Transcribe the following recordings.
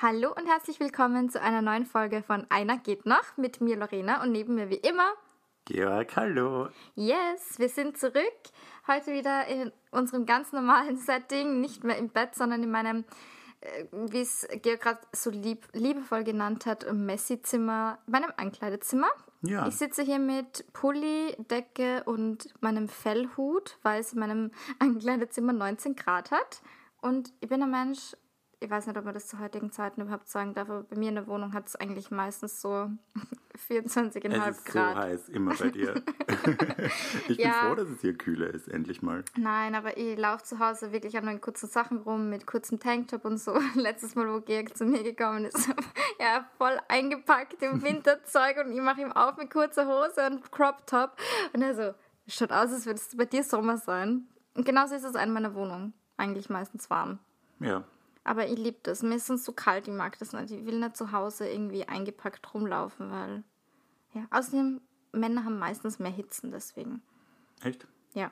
Hallo und herzlich willkommen zu einer neuen Folge von Einer geht noch mit mir Lorena und neben mir wie immer Georg, hallo. Yes, wir sind zurück. Heute wieder in unserem ganz normalen Setting, nicht mehr im Bett, sondern in meinem, äh, wie es Georg gerade so lieb, liebevoll genannt hat, Messi-Zimmer, meinem Ankleidezimmer. Ja. Ich sitze hier mit Pulli, Decke und meinem Fellhut, weil es in meinem Ankleidezimmer 19 Grad hat. Und ich bin ein Mensch, ich weiß nicht, ob man das zu heutigen Zeiten überhaupt sagen darf, aber bei mir in der Wohnung hat es eigentlich meistens so 24,5 Es ist Grad. so heiß, immer bei dir. ich bin Ja. froh, dass es hier kühler ist, endlich mal. Nein, aber ich laufe zu Hause wirklich an meinen kurzen Sachen rum, mit kurzem Tanktop und so. Letztes Mal, wo Georg zu mir gekommen ist, ja, voll eingepackt im Winterzeug und ich mache ihm auf mit kurzer Hose und Crop Top. Und er so, schaut aus, als würde es bei dir Sommer sein. Und genauso ist es in meiner Wohnung. Eigentlich meistens warm. Ja. Aber ich liebe das. Mir ist sonst so kalt, ich mag das nicht. Ich will nicht zu Hause irgendwie eingepackt rumlaufen, weil. Ja, außerdem, Männer haben meistens mehr Hitzen, deswegen. Echt? Ja.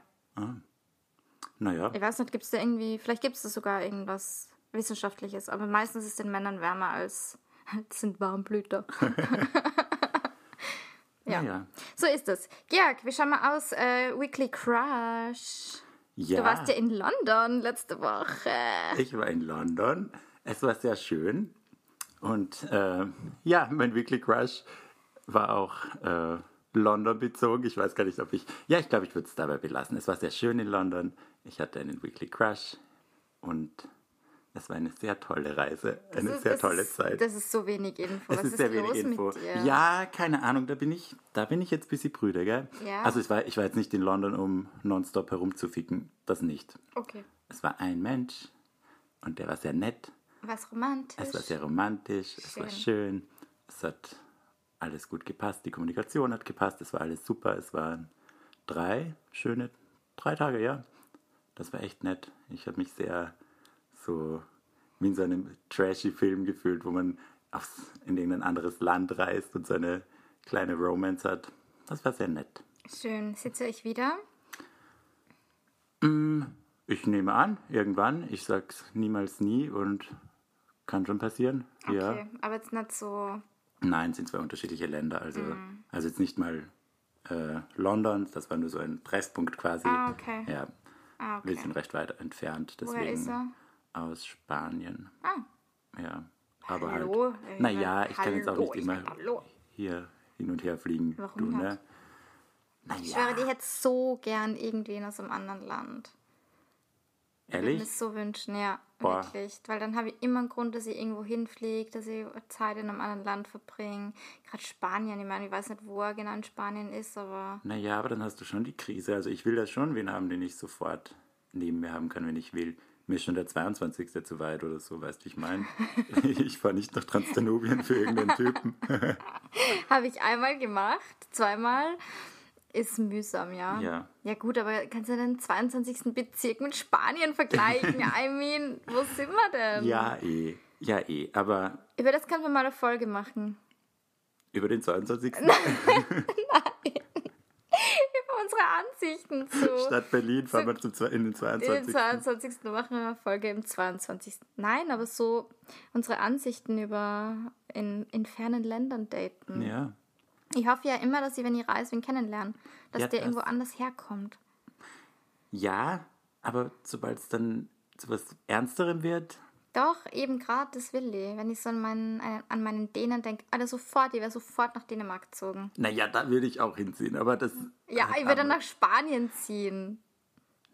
Naja, Ich weiß nicht, gibt es da irgendwie, vielleicht gibt es da sogar irgendwas Wissenschaftliches, aber meistens ist den Männern wärmer als das sind Warmblüter. ja. naja. So ist es. Georg, wie schauen wir aus? Äh, Weekly Crush. Ja, Du warst ja in London letzte Woche. ich war in London. Es war sehr schön. Und äh, ja, mein Weekly Crush war auch äh, London bezogen. Ich weiß gar nicht, ob ich. Ja, ich glaube, ich würde es dabei belassen. Es war sehr schön in London. Ich hatte einen Weekly Crush. Und es war eine sehr tolle Reise. Eine ist- sehr tolle ist, Zeit. Das ist so wenig Info. Es Was ist ist, sehr wenig Info. mit dir? Ja, keine Ahnung, da bin ich, da bin ich jetzt ein bisschen brüder, gell? Ja. Also ich war, ich war jetzt nicht in London, um nonstop herumzuficken. Das nicht. Okay. Es war ein Mensch und der war sehr nett. Was romantisch. Es war sehr romantisch, es war schön. Es hat alles gut gepasst, die Kommunikation hat gepasst, es war alles super. Es waren drei schöne, drei Tage, ja. Das war echt nett. Ich habe mich sehr so wie in so einem trashy Film gefühlt, wo man aufs, in irgendein anderes Land reist und so eine kleine Romance hat. Das war sehr nett. Schön. Sitze ich wieder? Ich nehme an, irgendwann. Ich sag's niemals nie und kann schon passieren. Ja. Okay. Aber jetzt nicht so. Nein, es sind zwei unterschiedliche Länder. Also, Mhm. also jetzt nicht mal äh, London, das war nur so ein Treffpunkt quasi. Ah, okay. Ja, Ah, wir okay. sind recht weit entfernt. Woher Deswegen ist er? Aus Spanien. Ah. Ja, aber Hallo? halt. Naja, ich kann jetzt auch nicht ich immer hier hin und her fliegen. Warum du, ne? Ich schwöre, Naja, die hätte so gern irgendwen aus einem anderen Land. Ich würde mir ehrlich? es so wünschen, ja, Boah. wirklich. Weil dann habe ich immer einen Grund, dass ich irgendwo hinfliege, dass ich Zeit in einem anderen Land verbringe. Gerade Spanien, ich meine, ich weiß nicht, wo er genau in Spanien ist, aber Naja, aber dann hast du schon die Krise. Also ich will da schon wen haben, den ich sofort neben mir haben kann, wenn ich will. Mir ist schon der 22. zu weit oder so, weißt du, ich meine? ich fahre nicht nach Transdanubien für irgendeinen Typen. habe ich einmal gemacht, zweimal. Ist mühsam, ja. Ja. Ja gut, aber kannst du den 22. Bezirk mit Spanien vergleichen? I mean, wo sind wir denn? Ja, eh. Ja, eh. Aber Über das können wir mal eine Folge machen. über den 22. Über unsere Ansichten zu. Stadt Berlin fahren wir zum, in den Den 22. 22. machen wir Folge im 22. Nein, aber so unsere Ansichten über in, in fernen Ländern daten. Ja. Ich hoffe ja immer, dass ich, wenn reise, wen kennenlernen, dass Ja, der das- irgendwo anders herkommt. Ja, aber sobald es dann zu was Ernsterem wird, Doch, eben gerade, das will ich. Wenn ich so an meinen, an- an meinen Dänen denke, Alter, sofort, ich wäre sofort nach Dänemark gezogen. naja, da würde ich auch hinziehen. Aber das. Ja, ich würde dann nach Spanien ziehen.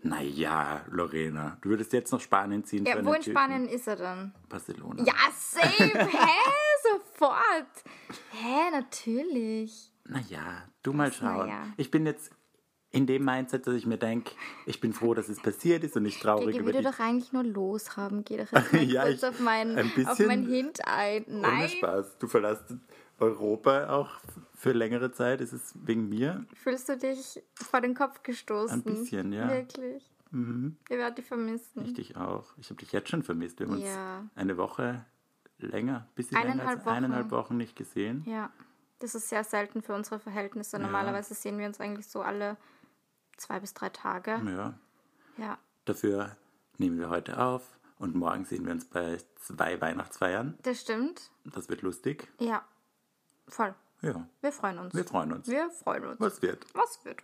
Naja, Lorena, du würdest jetzt nach Spanien ziehen. Ja, wo in Typen. Spanien ist er dann? Barcelona. Ja, safe, hä? Sofort. Hä, natürlich. Naja, du mal schauen. naja? Ich bin jetzt in dem Mindset, dass ich mir denke, ich bin froh, dass es passiert ist und nicht traurig Gigi über würde die doch eigentlich nur loshaben. Geh doch jetzt mal Ja, kurz ich- auf, mein, ein auf bisschen mein Hint ein. Ohne Nein, Spaß. Du verlässt Europa auch für längere Zeit. Ist es wegen mir? fühlst du dich vor den Kopf gestoßen? Ein bisschen, ja. Mhm. Wirklich. Ich werde dich vermissen. Ich dich auch. Ich habe dich jetzt schon vermisst. Wir haben Ja. uns eine Woche länger, bisschen länger Eineinhalb als Wochen. eineinhalb Wochen nicht gesehen. Ja, das ist sehr selten für unsere Verhältnisse. Normalerweise sehen wir uns eigentlich so alle zwei bis drei Tage. Ja. Ja. Dafür nehmen wir heute auf Und morgen sehen wir uns bei zwei Weihnachtsfeiern. Das stimmt. Das wird lustig. Ja, voll. Ja, Wir freuen uns. wir freuen uns. Wir freuen uns. Was wird? Was wird?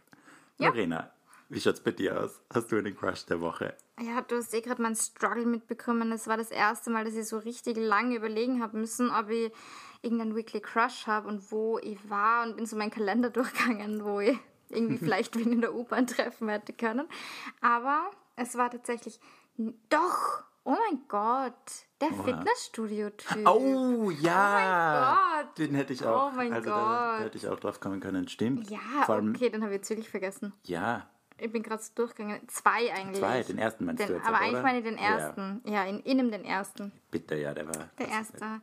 Ja. Lorena, wie schaut's bei dir aus? Hast du einen Crush der Woche? Ja, du hast eh gerade meinen Struggle mitbekommen. Es war das erste Mal, dass ich so richtig lange überlegen habe müssen, ob ich irgendeinen Weekly Crush habe und wo ich war und bin so meinen Kalender durchgegangen, wo ich irgendwie vielleicht wen in der U-Bahn treffen hätte können. Aber es war tatsächlich doch. Oh mein Gott, der Fitnessstudio-Typ. Oh ja! Oh mein Gott. Den hätte ich auch. Oh mein also Da, da Gott. hätte ich auch drauf kommen können. Stimmt. Ja, allem, okay, den habe ich jetzt wirklich vergessen. ja, Ich bin gerade so durchgegangen. Zwei eigentlich. zwei. Den ersten meinst Den, du jetzt aber auch, eigentlich oder? meine ich den ersten. Ja, in, in ihm den ersten. Ja, bitte, ja, der war. Der erste.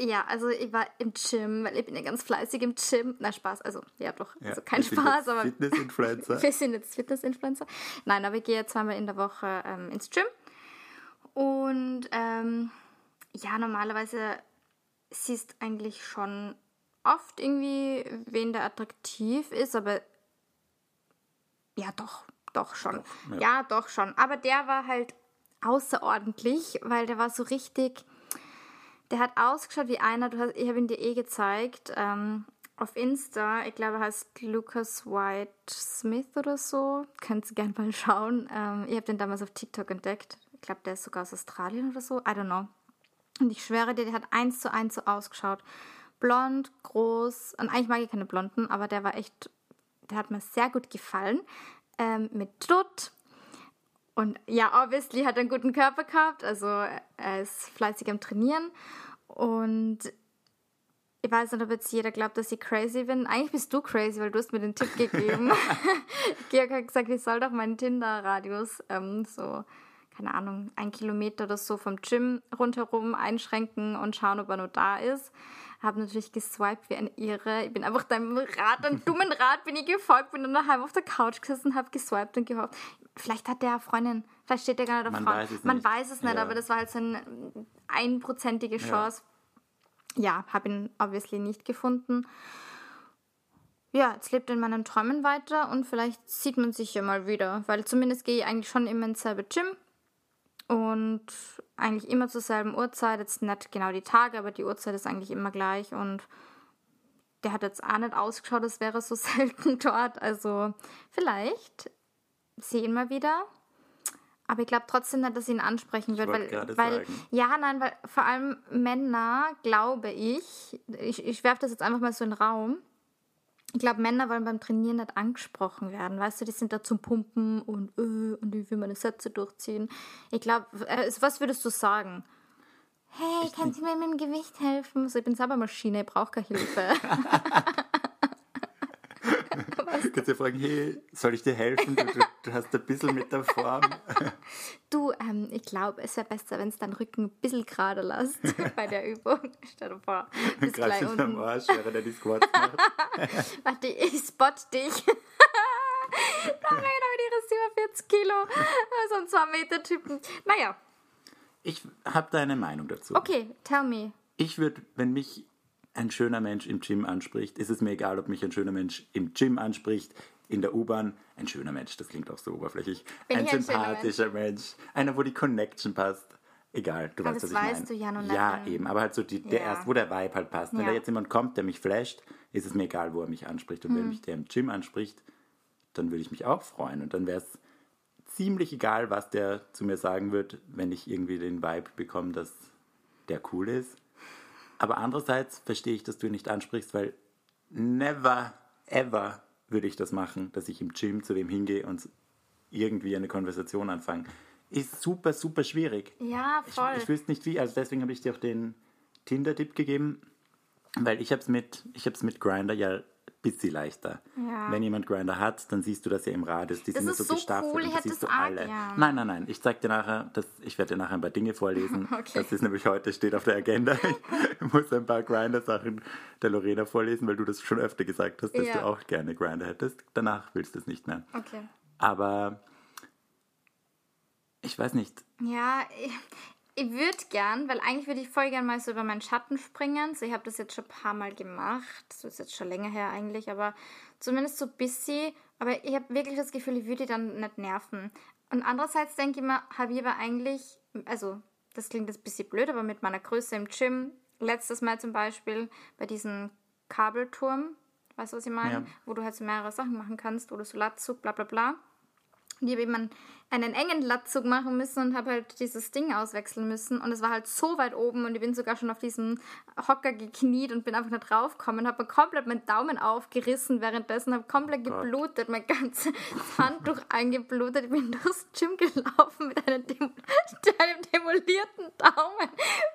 Ja, also ich war im Gym, weil ich bin ja ganz fleißig im Gym. Na, Spaß, also ja doch, Ja, also kein Spaß, aber Fitness-Influencer. wir sind jetzt Fitness-Influencer. Nein, aber ich gehe zweimal in der Woche ähm, ins Gym. Und ähm, ja, normalerweise siehst eigentlich schon oft irgendwie, wen der attraktiv ist, aber ja, doch, doch schon. ja. ja. doch schon. Aber der war halt außerordentlich, weil der war so richtig. Der hat ausgeschaut wie einer, du hast, ich habe ihn dir eh gezeigt, ähm, auf Insta, ich glaube, er heißt Lucas White Smith oder so. Könnt ihr gerne mal schauen. Ähm, ich habe den damals auf TikTok entdeckt. Ich glaube, der ist sogar aus Australien oder so. I don't know. Und ich schwöre dir, der hat eins zu eins so ausgeschaut. Blond, groß. Und eigentlich mag ich keine Blonden, aber der war echt, der hat mir sehr gut gefallen. Ähm, mit Dutt. Und ja, obviously hat er einen guten Körper gehabt. Also er ist fleißig am Trainieren. Und ich weiß nicht, ob jetzt jeder glaubt, dass ich crazy bin. Eigentlich bist du crazy, weil du hast mir den Tipp gegeben. Georg hat gesagt, ich soll doch meinen Tinder-Radius ähm, so, keine Ahnung, ein Kilometer oder so vom Gym rundherum einschränken und schauen, ob er noch da ist. Habe natürlich geswiped wie eine Irre. Ich bin einfach deinem Rat, einem dummen Rat bin ich gefolgt, bin dann daheim auf der Couch gesessen, habe geswiped und gehofft, vielleicht hat der Freundin, vielleicht steht der gar nicht auf Man Frauen. weiß es Man nicht. weiß es nicht, Ja. aber das war halt so eine einprozentige Chance ja, habe ihn obviously nicht gefunden. Ja, jetzt lebt er in meinen Träumen weiter und vielleicht sieht man sich ja mal wieder, weil zumindest gehe ich eigentlich schon immer ins selbe Gym und eigentlich immer zur selben Uhrzeit. Jetzt nicht genau die Tage, aber die Uhrzeit ist eigentlich immer gleich und der hat jetzt auch nicht ausgeschaut, als wäre so selten dort. Also vielleicht sehe ich ihn mal wieder. Aber ich glaube trotzdem nicht, dass ich ihn ansprechen wird, wollte weil, weil sagen. ja, nein, weil vor allem Männer, glaube ich, ich, ich werfe das jetzt einfach mal so in den Raum. Ich glaube, Männer wollen beim Trainieren nicht angesprochen werden. Weißt du, die sind da zum Pumpen und, äh, und ich will meine Sätze durchziehen. Ich glaube, äh, was würdest du sagen? Hey, kannst du mir mit dem Gewicht helfen? So, ich bin selber Maschine, ich brauche keine Hilfe. Kannst du fragen, hey, soll ich dir helfen? Du, du, du hast ein bisschen mit der Form. Du, ähm, ich glaube, es wäre besser, wenn es deinen Rücken ein bisschen gerade lässt bei der Übung. Stell dir vor, bis Greifst gleich du am unten. Arsch, während er die Squats macht. Warte, ich spot dich. Lorena mit ihre 47 Kilo. So ein 2 Meter Typen. Naja, Ich habe da eine Meinung dazu. okay, tell me. Ich würde, wenn mich ein schöner Mensch im Gym anspricht, ist es mir egal, ob mich ein schöner Mensch im Gym anspricht, in der U-Bahn. Ein schöner Mensch, das klingt auch so oberflächlich. Bin ein ich ein sympathischer Mensch. Einer, wo die Connection passt. Egal, du Aber weißt, was ich meine. weißt du ja nicht. Ja, eben, aber halt so die, der Ja. erst, wo der Vibe halt passt. Wenn Ja. da jetzt jemand kommt, der mich flasht, ist es mir egal, wo er mich anspricht. Und Hm. wenn mich der im Gym anspricht, dann würde ich mich auch freuen. Und dann wäre es ziemlich egal, was der zu mir sagen wird, wenn ich irgendwie den Vibe bekomme, dass der cool ist. Aber andererseits verstehe ich, dass du ihn nicht ansprichst, weil never, ever würde ich das machen, dass ich im Gym zu wem hingehe und irgendwie eine Konversation anfange. Ist super, super schwierig. Ja, Ich, voll. ich wüsste nicht wie, also deswegen habe ich dir auch den Tinder-Tipp gegeben, weil ich habe es mit, ich mit Grinder ja bisschen leichter. Ja. Wenn jemand Grinder hat, dann siehst du das ja im Radius. Die Das sind ja ist so so gestaffelt cool, und ich da hätte siehst du das alle. gern. Nein, nein, nein. Ich zeig dir nachher, das, ich werde dir nachher ein paar Dinge vorlesen. Okay. Das ist nämlich heute, steht auf der Agenda. Ich muss ein paar Grinder-Sachen der Lorena vorlesen, weil du das schon öfter gesagt hast, dass Ja. du auch gerne Grinder hättest. Danach willst du es nicht mehr. Okay. Aber ich weiß nicht, Ja, ich, würde gern, weil eigentlich würde ich voll gern mal so über meinen Schatten springen. So, ich habe das jetzt schon ein paar Mal gemacht. Das ist jetzt schon länger her eigentlich, aber zumindest so ein bisschen. Aber ich habe wirklich das Gefühl, ich würde die dann nicht nerven. Und andererseits denke ich mir, habe ich aber eigentlich also das klingt jetzt ein bisschen blöd, aber mit meiner Größe im Gym, letztes Mal zum Beispiel bei diesem Kabelturm, weißt du, was ich meine? Ja. Wo du halt so mehrere Sachen machen kannst, wo du so Latzug, bla bla bla. Ich habe eben einen, einen engen Latzug machen müssen und habe halt dieses Ding auswechseln müssen. Und es war halt so weit oben und ich bin sogar schon auf diesem Hocker gekniet und bin einfach nicht draufgekommen. Habe mir komplett meinen Daumen aufgerissen währenddessen, habe komplett geblutet, mein ganzes Handtuch eingeblutet. Ich bin durchs Gym gelaufen mit einem, dem mit einem demolierten Daumen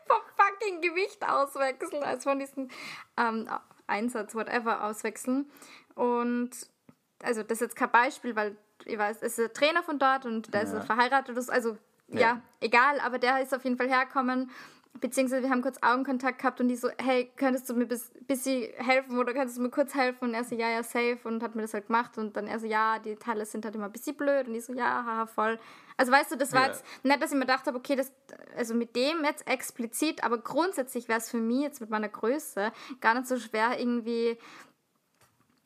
vom fucking Gewicht auswechseln, also von diesem ähm, Einsatz, whatever, auswechseln. Und also das ist jetzt kein Beispiel, weil ich weiß, es ist ein Trainer von dort und der Ja. ist verheiratet, also ja. Ja. egal, aber der ist auf jeden Fall hergekommen, beziehungsweise wir haben kurz Augenkontakt gehabt und die so, hey, könntest du mir bis bisschen helfen oder könntest du mir kurz helfen? Und er so, ja, ja, safe und hat mir das halt gemacht und dann er so, ja, die Teile sind halt immer ein bisschen blöd und ich so, ja, haha, voll. Also weißt du, das war Ja. jetzt nicht, dass ich mir gedacht habe, okay, das, also mit dem jetzt explizit, aber grundsätzlich wäre es für mich jetzt mit meiner Größe gar nicht so schwer, irgendwie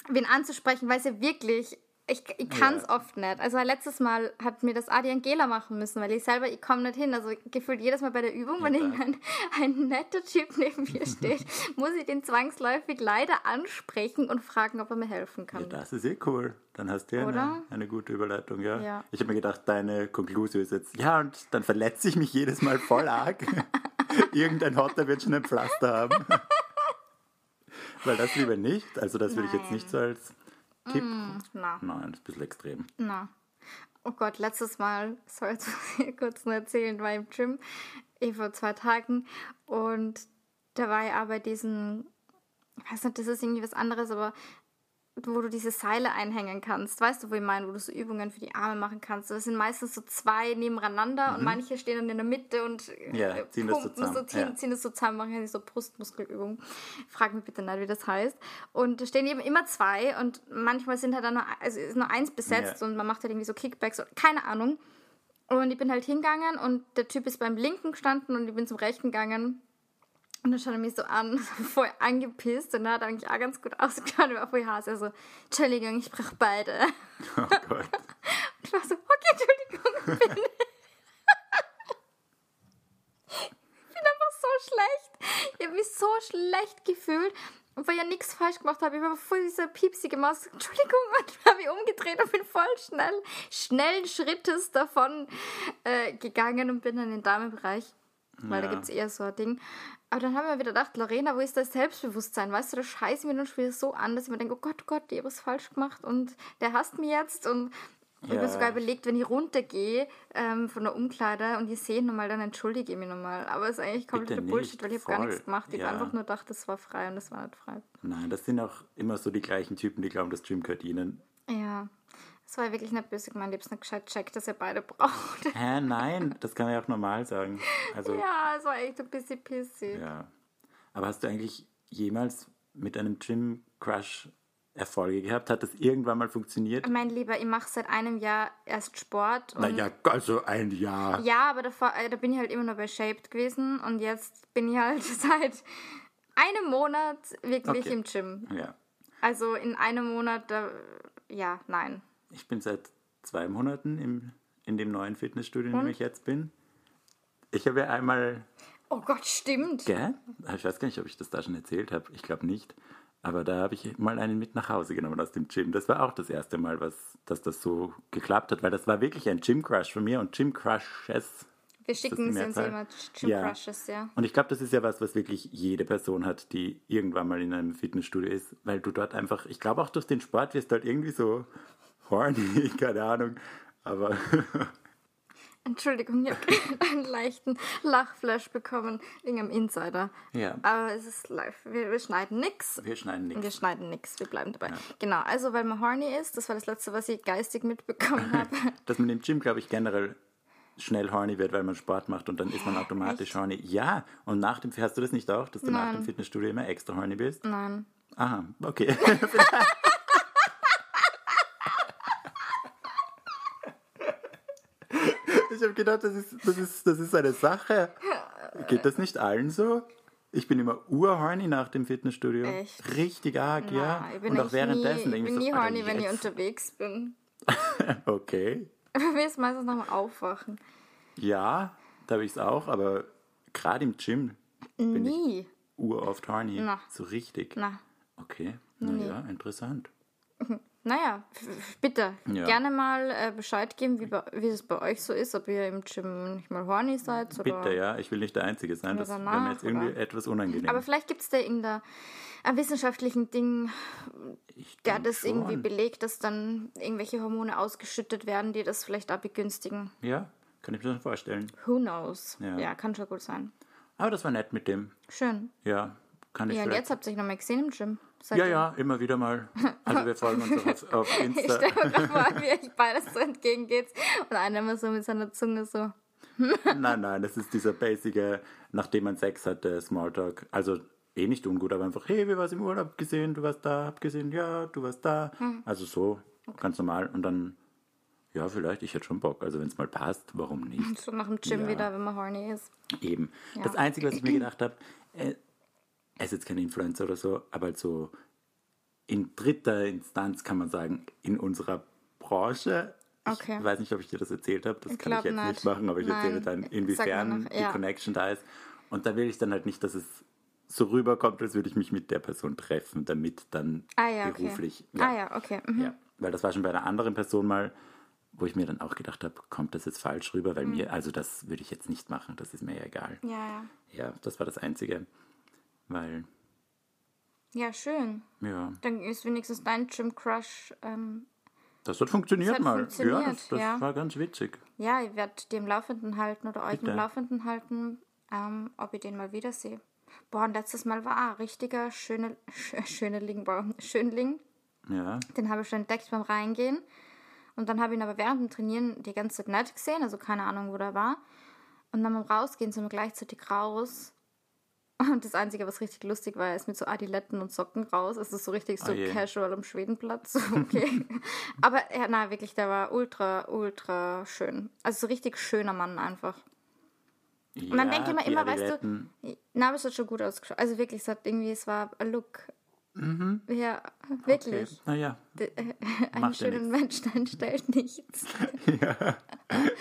wen anzusprechen, weil es ja wirklich, ich, ich kann es Ja. oft nicht. Also letztes Mal hat mir das Adi Angela machen müssen, weil ich selber, ich komme nicht hin. Also gefühlt jedes Mal bei der Übung, wenn Ja. irgendein ein netter Typ neben mir steht, muss ich den zwangsläufig leider ansprechen und fragen, ob er mir helfen Ja, kann. das ist eh cool. Dann hast du ja eine, eine gute Überleitung, ja. Ja. Ich habe mir gedacht, deine Konklusion ist jetzt, ja, und dann verletze ich mich jedes Mal voll arg. Irgendein Hotter wird schon ein Pflaster haben. Weil das lieber nicht. Also das würde ich jetzt nicht so als Tipp. Na. Nein, das ist ein bisschen extrem. Na. Oh Gott, letztes Mal, muss ich kurz nur erzählen, war im Gym, eh vor zwei Tagen und da war ich aber diesen, ich weiß nicht, das ist irgendwie was anderes, aber wo du diese Seile einhängen kannst. Weißt du, wo ich meine, wo du so Übungen für die Arme machen kannst. Das sind meistens so zwei nebeneinander und manche stehen dann in der Mitte und Mhm. Ja, äh, ziehen das so pumpen so, zusammen, ziehen, ja. ziehen das so zusammen, machen so Brustmuskelübungen. Frag mich bitte nicht, wie das heißt. Und da stehen eben immer zwei und manchmal sind halt dann nur, also ist nur eins besetzt Ja. und man macht halt irgendwie so Kickbacks, oder, keine Ahnung. Und ich bin halt hingegangen und der Typ ist beim linken gestanden und ich bin zum rechten gegangen. Und dann schaut er mich so an, voll angepisst und er hat eigentlich auch ganz gut ausgeschaut, er war voll Hase. Also, Entschuldigung, ich brauche beide. Oh Gott. Ich war so, okay, Entschuldigung, bin ich. Ich bin einfach so schlecht. Ich habe mich so schlecht gefühlt. Und weil ich ja nichts falsch gemacht habe, ich war voll dieser piepsige Maus. Entschuldigung, und dann habe ich umgedreht und bin voll schnell, schnellen Schrittes davon äh, gegangen und bin dann in den Damenbereich. Weil da Ja. gibt es eher so ein Ding. Aber dann haben wir wieder gedacht, Lorena, wo ist das Selbstbewusstsein? Weißt du, da scheiße ich mir dann schon wieder so an, dass ich mir denke, oh Gott, oh Gott, die hat was falsch gemacht und der hasst mich jetzt. Und ich habe Ja. sogar überlegt, wenn ich runtergehe ähm, von der Umkleide und ich sehe ihn nochmal, dann entschuldige ich mich nochmal. Aber es ist eigentlich kompletter Bullshit, weil ich habe gar nichts gemacht. Ich Ja. habe einfach nur gedacht, das war frei und das war nicht frei. Nein, das sind auch immer so die gleichen Typen, die glauben, das Gym gehört ihnen. Ja, das war wirklich nicht böse gemeint. Ich habe nicht gescheit checkt, dass ihr beide braucht. Hä, nein, das kann man ja auch normal sagen. Also, ja, es war echt ein bisschen pissig. Ja. Aber hast du eigentlich jemals mit einem Gym-Crush Erfolge gehabt? Hat das irgendwann mal funktioniert? Mein Lieber, ich mache seit einem Jahr erst Sport. Naja, also ein Jahr. Ja, aber davor, äh, da bin ich halt immer nur bei Shaped gewesen und jetzt bin ich halt seit einem Monat wirklich Okay. im Gym. Ja. Also in einem Monat, da, ja, nein. Ich bin seit zwei Monaten im, in dem neuen Fitnessstudio, in dem ich jetzt bin. Ich habe ja einmal, Oh Gott, stimmt. gell? Ich weiß gar nicht, ob ich das da schon erzählt habe. Ich glaube nicht. Aber da habe ich mal einen mit nach Hause genommen aus dem Gym. Das war auch das erste Mal, was, dass das so geklappt hat, weil das war wirklich ein Gym-Crush von mir und Gym-Crushes Wir schicken sie uns immer Gym Ja. Crushes, ja. Und ich glaube, das ist ja was, was wirklich jede Person hat, die irgendwann mal in einem Fitnessstudio ist, weil du dort einfach, ich glaube auch durch den Sport wirst du halt irgendwie so horny, keine Ahnung, aber Entschuldigung, ich habe einen leichten Lachflash bekommen wegen einem Insider. ja, Aber es ist live. Wir, wir schneiden nix. wir schneiden Wir nichts. schneiden nichts, wir bleiben dabei. Genau, also weil man horny ist, das war das Letzte, was ich geistig mitbekommen habe. Dass man im Gym, glaube ich, generell schnell horny wird, weil man Sport macht und dann ist man automatisch horny. Ja, und nach dem, hast du das nicht auch, dass du nach Nein. dem Fitnessstudio immer extra horny bist? Nein. Aha, okay. Ich habe gedacht, das ist, das, ist, das ist eine Sache. Geht das nicht allen so? Ich bin immer urhorny nach dem Fitnessstudio. Echt? Richtig arg, ja. Na, ich bin Und auch währenddessen nie, ich bin ich nie so, horny, wenn ich unterwegs bin. Okay. Bei mir ist meistens nach dem Aufwachen. Ja, da habe ich es auch, aber gerade im Gym bin ich Nie. uroft horny. Na. So richtig. Na. Okay, naja, interessant. Naja, bitte Ja. gerne mal äh, Bescheid geben, wie, bei, wie es bei euch so ist, ob ihr im Gym nicht mal horny seid. Oder Bitte, ja, ich will nicht der Einzige sein. Das wäre mir jetzt irgendwie oder? etwas unangenehm. Aber vielleicht gibt es da irgendein ein wissenschaftlichen Ding, der das irgendwie schon. belegt, dass dann irgendwelche Hormone ausgeschüttet werden, die das vielleicht auch begünstigen. Ja, kann ich mir schon vorstellen. Who knows? Ja. Ja, kann schon gut sein. Aber das war nett mit dem. Schön. Ja, kann ich Ja, und jetzt habt ihr euch nochmal gesehen im Gym. Ja, Seitdem. ja, immer wieder mal. Also wir folgen uns auf, auf Ich Insta. stelle mir vor, wie euch beides so entgegengeht und einer immer so mit seiner Zunge so. Nein, nein, das ist dieser basic, nachdem man Sex hatte, Smalltalk. Also eh nicht ungut, aber einfach, hey, wie war's im Urlaub gesehen? Du warst da, hab gesehen, ja, du warst da. Hm. Also so, ganz normal. Und dann, ja, vielleicht, ich hätte schon Bock. Also wenn es mal passt, warum nicht? So nach dem Gym Ja. wieder, wenn man horny ist. Eben. Das Einzige, was ich mir gedacht habe, äh, er ist jetzt kein Influencer oder so, aber halt so in dritter Instanz kann man sagen, in unserer Branche. Okay. Ich weiß nicht, ob ich dir das erzählt habe, das Ich kann ich jetzt nicht. nicht machen, aber ich erzähle Nein. dann, Sag mal inwiefern noch, die ja. Connection da ist. Und da will ich dann halt nicht, dass es so rüberkommt, als würde ich mich mit der Person treffen, damit dann Ah ja, okay. beruflich. Ah ja, okay. Mhm. Ja, weil das war schon bei einer anderen Person mal, wo ich mir dann auch gedacht habe, kommt das jetzt falsch rüber? Mhm. Weil mir, also das würde ich jetzt nicht machen, das ist mir ja egal. Ja, ja. Ja, das war das Einzige. Weil, Ja, schön. ja, Dann ist wenigstens dein Gym-Crush. Ähm, das hat funktioniert Das hat mal. funktioniert, ja, das, das ja. war ganz witzig. ja, ich werde im Laufenden halten oder euch Bitte. im Laufenden halten, ähm, ob ich den mal wiedersehe. Boah, und letztes Mal war ein richtiger schöne, sch Schöneling, boah, Schönling. Ja, Den habe ich schon entdeckt beim Reingehen. Und dann habe ich ihn aber während dem Trainieren die ganze Zeit nicht gesehen, also keine Ahnung, wo der war. Und dann beim Rausgehen sind wir gleichzeitig raus. Und das Einzige, was richtig lustig war, ist mit so Adiletten und Socken raus. Es ist so richtig so Oh casual am Schwedenplatz. Okay. aber ja, na, wirklich, der war ultra, ultra schön. Also so richtig schöner Mann einfach. Und dann denke ich mir immer, weißt Adiletten- du, na, aber es hat schon gut ausgeschaut. Also wirklich, es hat irgendwie, es war ein Look. Ja, Mhm. Okay. wirklich. Naja, Einen Macht ja schönen Menschen einstellt nichts. ja,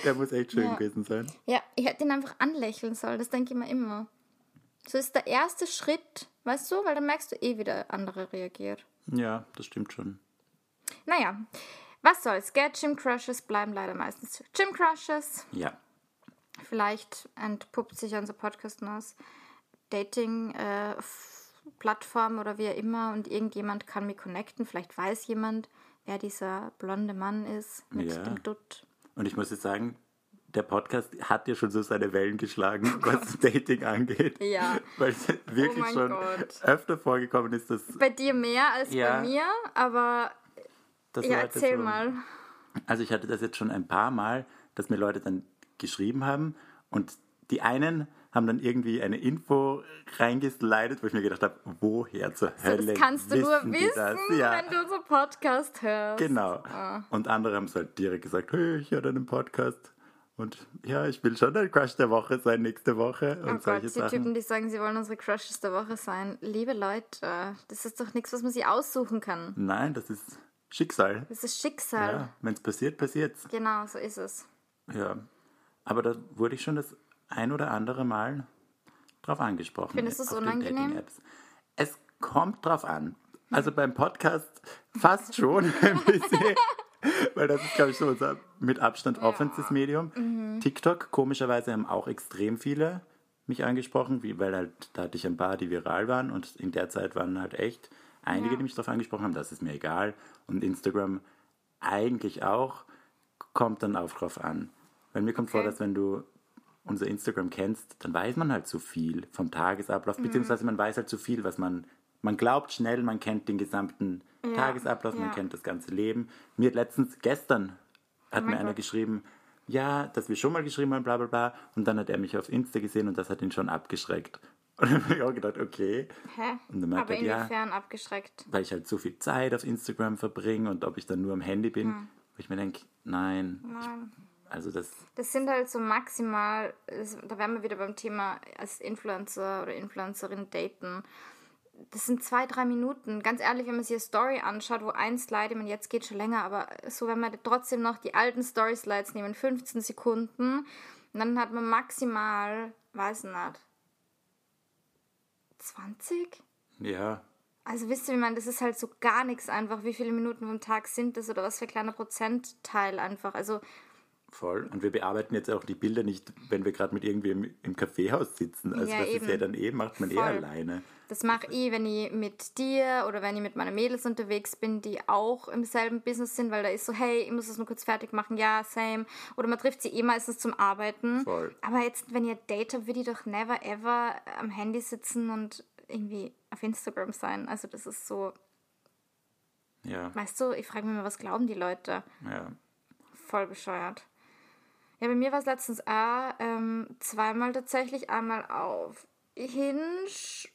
der muss echt schön Ja. gewesen sein. Ja, ich hätte ihn einfach anlächeln sollen, das denke ich mir immer. So ist der erste Schritt, weißt du, weil dann merkst du eh, wie der andere reagiert. Ja, das stimmt schon. Naja, was soll's, gell? Gym Crushes bleiben leider meistens Gym Crushes. Ja, Vielleicht entpuppt sich unser Podcast als Dating-Plattform oder wie auch immer und irgendjemand kann mich connecten. Vielleicht weiß jemand, wer dieser blonde Mann ist mit Ja. dem Dutt. und ich muss jetzt sagen, der Podcast hat ja schon so seine Wellen geschlagen, was Dating angeht. Ja. Weil es wirklich Oh schon Gott. öfter vorgekommen ist, dass, Bei dir mehr als Ja. bei mir, aber ja, Leute erzähl so, mal. Also ich hatte das jetzt schon ein paar Mal, dass mir Leute dann geschrieben haben und die einen haben dann irgendwie eine Info reingeslidet, wo ich mir gedacht habe, woher zur Hölle Das kannst du nur wissen? Ja, wenn du unseren Podcast hörst. genau. Und andere haben es halt direkt gesagt, hey, ich höre deinen Podcast und ja, ich will schon der Crush der Woche sein nächste Woche und Oh Gott, solche die Sachen. Typen, die sagen, sie wollen unsere Crushes der Woche sein. Liebe Leute, das ist doch nichts, was man sich aussuchen kann. Nein, das ist Schicksal. Das ist Schicksal. Ja, wenn es passiert, passiert's. Genau, so ist es. Ja, aber da wurde ich schon das ein oder andere Mal drauf angesprochen. Findest du es unangenehm? Es kommt drauf an. Also beim Podcast fast schon ein bisschen, weil das ist, glaube ich, so unser mit Abstand offenstes Medium. Mhm. TikTok, komischerweise, haben auch extrem viele mich angesprochen, wie, weil halt, da hatte ich ein paar, die viral waren und in der Zeit waren halt echt einige, Ja. die mich darauf angesprochen haben, das ist mir egal. Und Instagram eigentlich auch, kommt dann auch drauf an. Weil mir kommt vor, Okay. dass wenn du unser Instagram kennst, dann weiß man halt zu viel vom Tagesablauf, Mhm. beziehungsweise man weiß halt zu viel, was man, man glaubt schnell, man kennt den gesamten Ja, Tagesablauf, man ja. kennt das ganze Leben. Mir hat letztens, gestern, hat Oh mir einer Gott. geschrieben, ja, dass wir schon mal geschrieben haben, bla bla bla, und dann hat er mich auf Insta gesehen und das hat ihn schon abgeschreckt. Und dann habe ich auch gedacht, okay, Hä? Und dann Aber er, ja. inwiefern abgeschreckt? weil ich halt so viel Zeit auf Instagram verbringe und ob ich dann nur am Handy bin, wo ich mir denke, nein, Nein. also das, Das sind halt so maximal, das- da wären wir wieder beim Thema als Influencer oder Influencerin daten. Das sind zwei, drei Minuten. Ganz ehrlich, wenn man sich eine Story anschaut, wo ein Slide, ich meine, jetzt geht schon länger, aber so, wenn wir trotzdem noch die alten Story-Slides nehmen, 15 Sekunden, Und dann hat man maximal, weiß nicht, 20? Ja. Also wisst ihr, wie man, das ist halt so gar nichts einfach. Wie viele Minuten am Tag sind das oder was für ein kleiner Prozentteil einfach. Also Voll. Und wir bearbeiten jetzt auch die Bilder nicht, wenn wir gerade mit irgendwem im Kaffeehaus sitzen. Also Ja, das eben. ist ja dann eh, macht man eh Voll. alleine. Das mache ich, wenn ich mit dir oder wenn ich mit meinen Mädels unterwegs bin, die auch im selben Business sind, weil da ist so, hey, ich muss das nur kurz fertig machen, ja, same. Oder man trifft sie eh meistens zum Arbeiten. Voll. Aber jetzt, wenn ihr Date habt, würde ich doch never ever am Handy sitzen und irgendwie auf Instagram sein. Also das ist so, Ja, weißt du, ich frage mich mal, was glauben die Leute? ja. Voll bescheuert. Ja, bei mir war es letztens auch ähm, zweimal tatsächlich. Einmal auf Hinge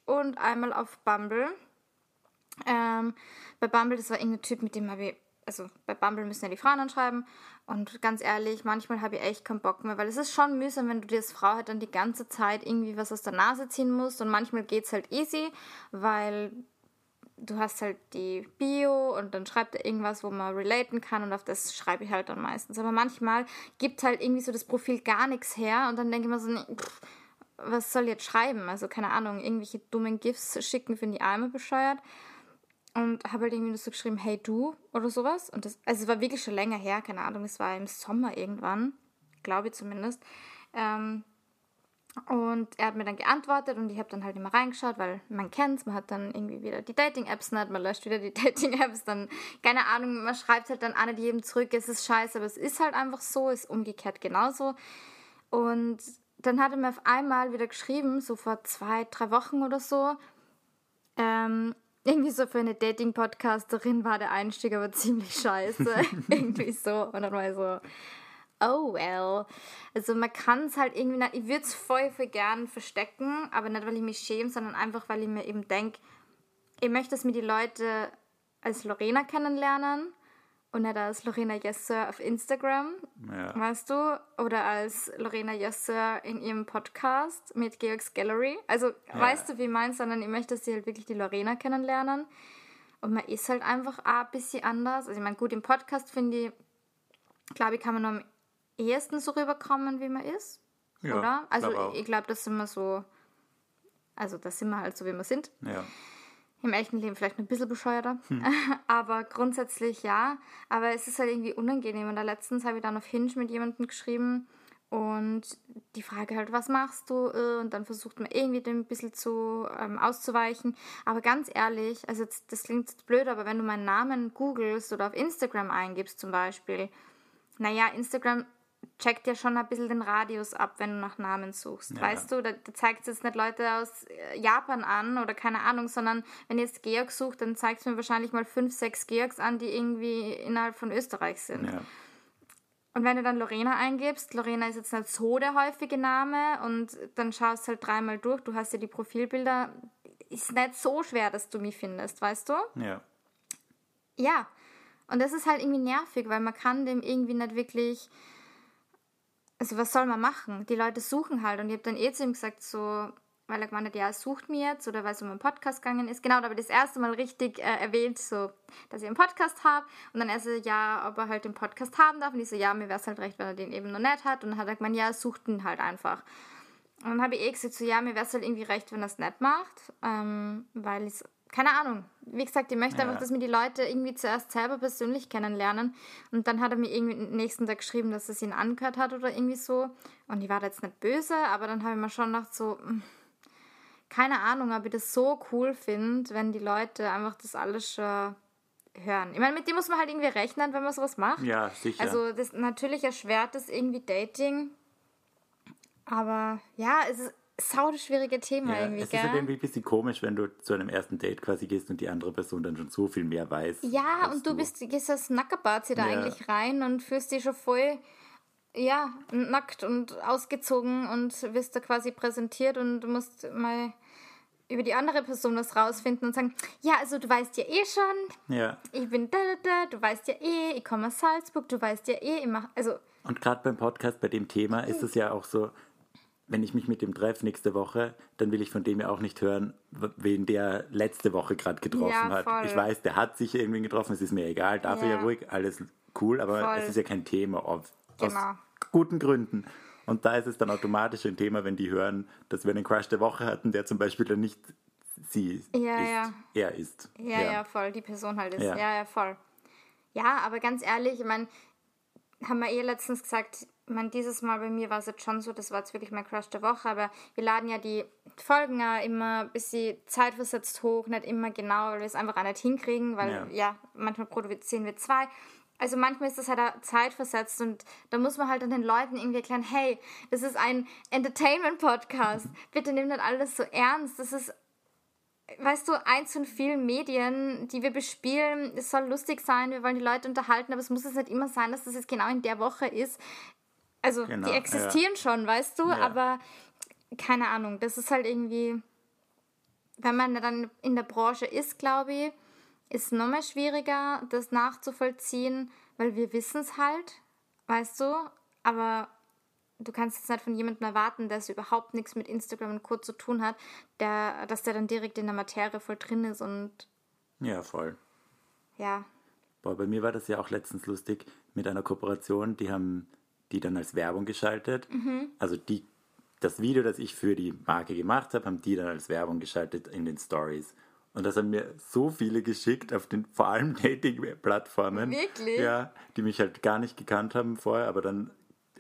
und einmal auf Bumble. Ähm, bei Bumble, das war irgendein Typ, mit dem habe ich. Also bei Bumble müssen ja die Frauen anschreiben. Und ganz ehrlich, manchmal habe ich echt keinen Bock mehr, weil es ist schon mühsam, wenn du dir als Frau halt dann die ganze Zeit irgendwie was aus der Nase ziehen musst. Und manchmal geht es halt easy, weil du hast halt die Bio und dann schreibt er irgendwas, wo man relaten kann und auf das schreibe ich halt dann meistens. Aber manchmal gibt halt irgendwie so das Profil gar nichts her und dann denke ich mir so, nee, pff, was soll ich jetzt schreiben? Also keine Ahnung, irgendwelche dummen GIFs schicken, finde ich einmal bescheuert. Und habe halt irgendwie nur so geschrieben, hey du oder sowas. Und das, also es war wirklich schon länger her, keine Ahnung, es war im Sommer irgendwann, glaube ich zumindest. Ähm, und er hat mir dann geantwortet und ich habe dann halt immer reingeschaut, weil man kennt's, man hat dann irgendwie wieder die Dating-Apps nicht, man löscht wieder die Dating-Apps, dann, keine Ahnung, man schreibt halt dann auch nicht jedem zurück, es ist scheiße, aber es ist halt einfach so, ist umgekehrt genauso. Und dann hat er mir auf einmal wieder geschrieben, so vor zwei, drei Wochen oder so, ähm, irgendwie so für eine Dating-Podcasterin war der Einstieg aber ziemlich scheiße. irgendwie so. Und dann war ich so, oh well. Also man kann es halt irgendwie nicht, ich würde es voll, voll gern verstecken, aber nicht, weil ich mich schäme, sondern einfach, weil ich mir eben denke, ich möchte, dass mir die Leute als Lorena kennenlernen und nicht als Lorena Jesser auf Instagram, Ja. weißt du? Oder als Lorena Jesser in ihrem Podcast mit Georgs Gallery. Also, weißt du, wie ich meine, sondern ich möchte, dass sie halt wirklich die Lorena kennenlernen. Und man ist halt einfach auch ein bisschen anders. Also, ich meine, gut, im Podcast finde ich, glaube ich, kann man noch ehesten so rüberkommen, wie man ist. Ja, oder? Also, glaub ich glaube, das sind wir so. Also, das sind wir halt so, wie wir sind. Ja. Im echten Leben vielleicht ein bisschen bescheuerter. Hm. Aber grundsätzlich ja. Aber es ist halt irgendwie unangenehm. Und da letztens habe ich dann auf Hinge mit jemandem geschrieben und die Frage halt, was machst du? Und dann versucht man irgendwie dem ein bisschen zu ähm, auszuweichen. Aber ganz ehrlich, also jetzt, das klingt jetzt blöd, aber wenn du meinen Namen googelst oder auf Instagram eingibst zum Beispiel, naja, Instagram checkt ja schon ein bisschen den Radius ab, wenn du nach Namen suchst. Ja. Weißt du, da, da zeigt es jetzt nicht Leute aus äh, Japan an oder keine Ahnung, sondern wenn ihr jetzt Georg sucht, dann zeigt es mir wahrscheinlich mal fünf, sechs Georgs an, die irgendwie innerhalb von Österreich sind. Ja. Und wenn du dann Lorena eingibst, Lorena ist jetzt nicht so der häufige Name und dann schaust halt dreimal durch, du hast ja die Profilbilder, ist nicht so schwer, dass du mich findest, weißt du? Ja. Ja. Und das ist halt irgendwie nervig, weil man kann dem irgendwie nicht wirklich. Also was soll man machen? Die Leute suchen halt. Und ich habe dann eh zu ihm gesagt, so, weil er gemeint hat, ja, sucht mir jetzt oder weil es um einen Podcast gegangen ist. Genau, da habe ich das erste Mal richtig äh, erwähnt, so, dass ich einen Podcast habe. Und dann er so, ja, ob er halt den Podcast haben darf. Und ich so, ja, mir wäre es halt recht, wenn er den eben noch nicht hat. Und dann hat er gemeint, ja, sucht ihn halt einfach. Und dann habe ich eh gesagt, so, ja, mir wäre es halt irgendwie recht, wenn er es nicht macht. Ähm, weil ich keine Ahnung. Wie gesagt, ich möchte Ja. einfach, dass mir die Leute irgendwie zuerst selber persönlich kennenlernen. Und dann hat er mir irgendwie am nächsten Tag geschrieben, dass es ihn angehört hat oder irgendwie so. Und ich war da jetzt nicht böse, aber dann habe ich mir schon gedacht, so, mm, keine Ahnung, ob ich das so cool finde, wenn die Leute einfach das alles schon hören. Ich meine, mit dem muss man halt irgendwie rechnen, wenn man sowas macht. Ja, sicher. Also das natürlich erschwert das irgendwie Dating. Aber ja, es ist sau das schwierige Thema ja, irgendwie, es gell? ist halt irgendwie ein bisschen komisch, wenn du zu einem ersten Date quasi gehst und die andere Person dann schon so viel mehr weiß. Ja, und du bist, gehst als Nackerbazi da Ja. eigentlich rein und fühlst dich schon voll, ja, nackt und ausgezogen und wirst da quasi präsentiert und du musst mal über die andere Person was rausfinden und sagen, ja, also du weißt ja eh schon, Ja. ich bin da, da, da, du weißt ja eh, ich komme aus Salzburg, du weißt ja eh, ich mach, also, Und gerade beim Podcast, bei dem Thema, ist es ja auch so, wenn ich mich mit dem treffe nächste Woche, dann will ich von dem ja auch nicht hören, wen der letzte Woche gerade getroffen Ja, hat. Ich weiß, der hat sich irgendwie getroffen, es ist mir egal, darf er Ja. ja ruhig, alles cool, aber Voll. es ist ja kein Thema, aus, Genau. aus guten Gründen. Und da ist es dann automatisch ein Thema, wenn die hören, dass wir einen Crush der Woche hatten, der zum Beispiel dann nicht sie Ja, ist, ja. er ist. Ja, ja, voll, die Person halt ist. Ja. Ja, ja, voll. Ja, aber ganz ehrlich, ich meine, haben wir eh letztens gesagt, ich meine, dieses Mal bei mir war es jetzt schon so, das war jetzt wirklich mein Crush der Woche, aber wir laden ja die Folgen ja immer ein bisschen zeitversetzt hoch, nicht immer genau, weil wir es einfach auch nicht hinkriegen, weil Ja. ja, manchmal produzieren wir zwei. Also manchmal ist das halt auch zeitversetzt und da muss man halt an den Leuten irgendwie erklären, hey, das ist ein Entertainment-Podcast. Bitte nimm nicht alles so ernst. Das ist weißt du, eins von vielen Medien, die wir bespielen, es soll lustig sein, wir wollen die Leute unterhalten, aber es muss jetzt nicht immer sein, dass das jetzt genau in der Woche ist. Also, Genau, die existieren schon, weißt du, Ja. aber keine Ahnung, das ist halt irgendwie, wenn man dann in der Branche ist, glaube ich, ist es nochmal schwieriger, das nachzuvollziehen, weil wir wissen es halt, weißt du, aber du kannst jetzt nicht von jemandem erwarten, der überhaupt nichts mit Instagram und Co. zu tun hat, der, dass der dann direkt in der Materie voll drin ist und Ja, voll. ja, Boah, bei mir war das ja auch letztens lustig mit einer Kooperation, die haben die dann als Werbung geschaltet. Mhm. Also die, das Video, das ich für die Marke gemacht habe, haben die dann als Werbung geschaltet in den Stories. Und das haben mir so viele geschickt auf den vor allem Dating-Plattformen. Wirklich? Ja, die mich halt gar nicht gekannt haben vorher, aber dann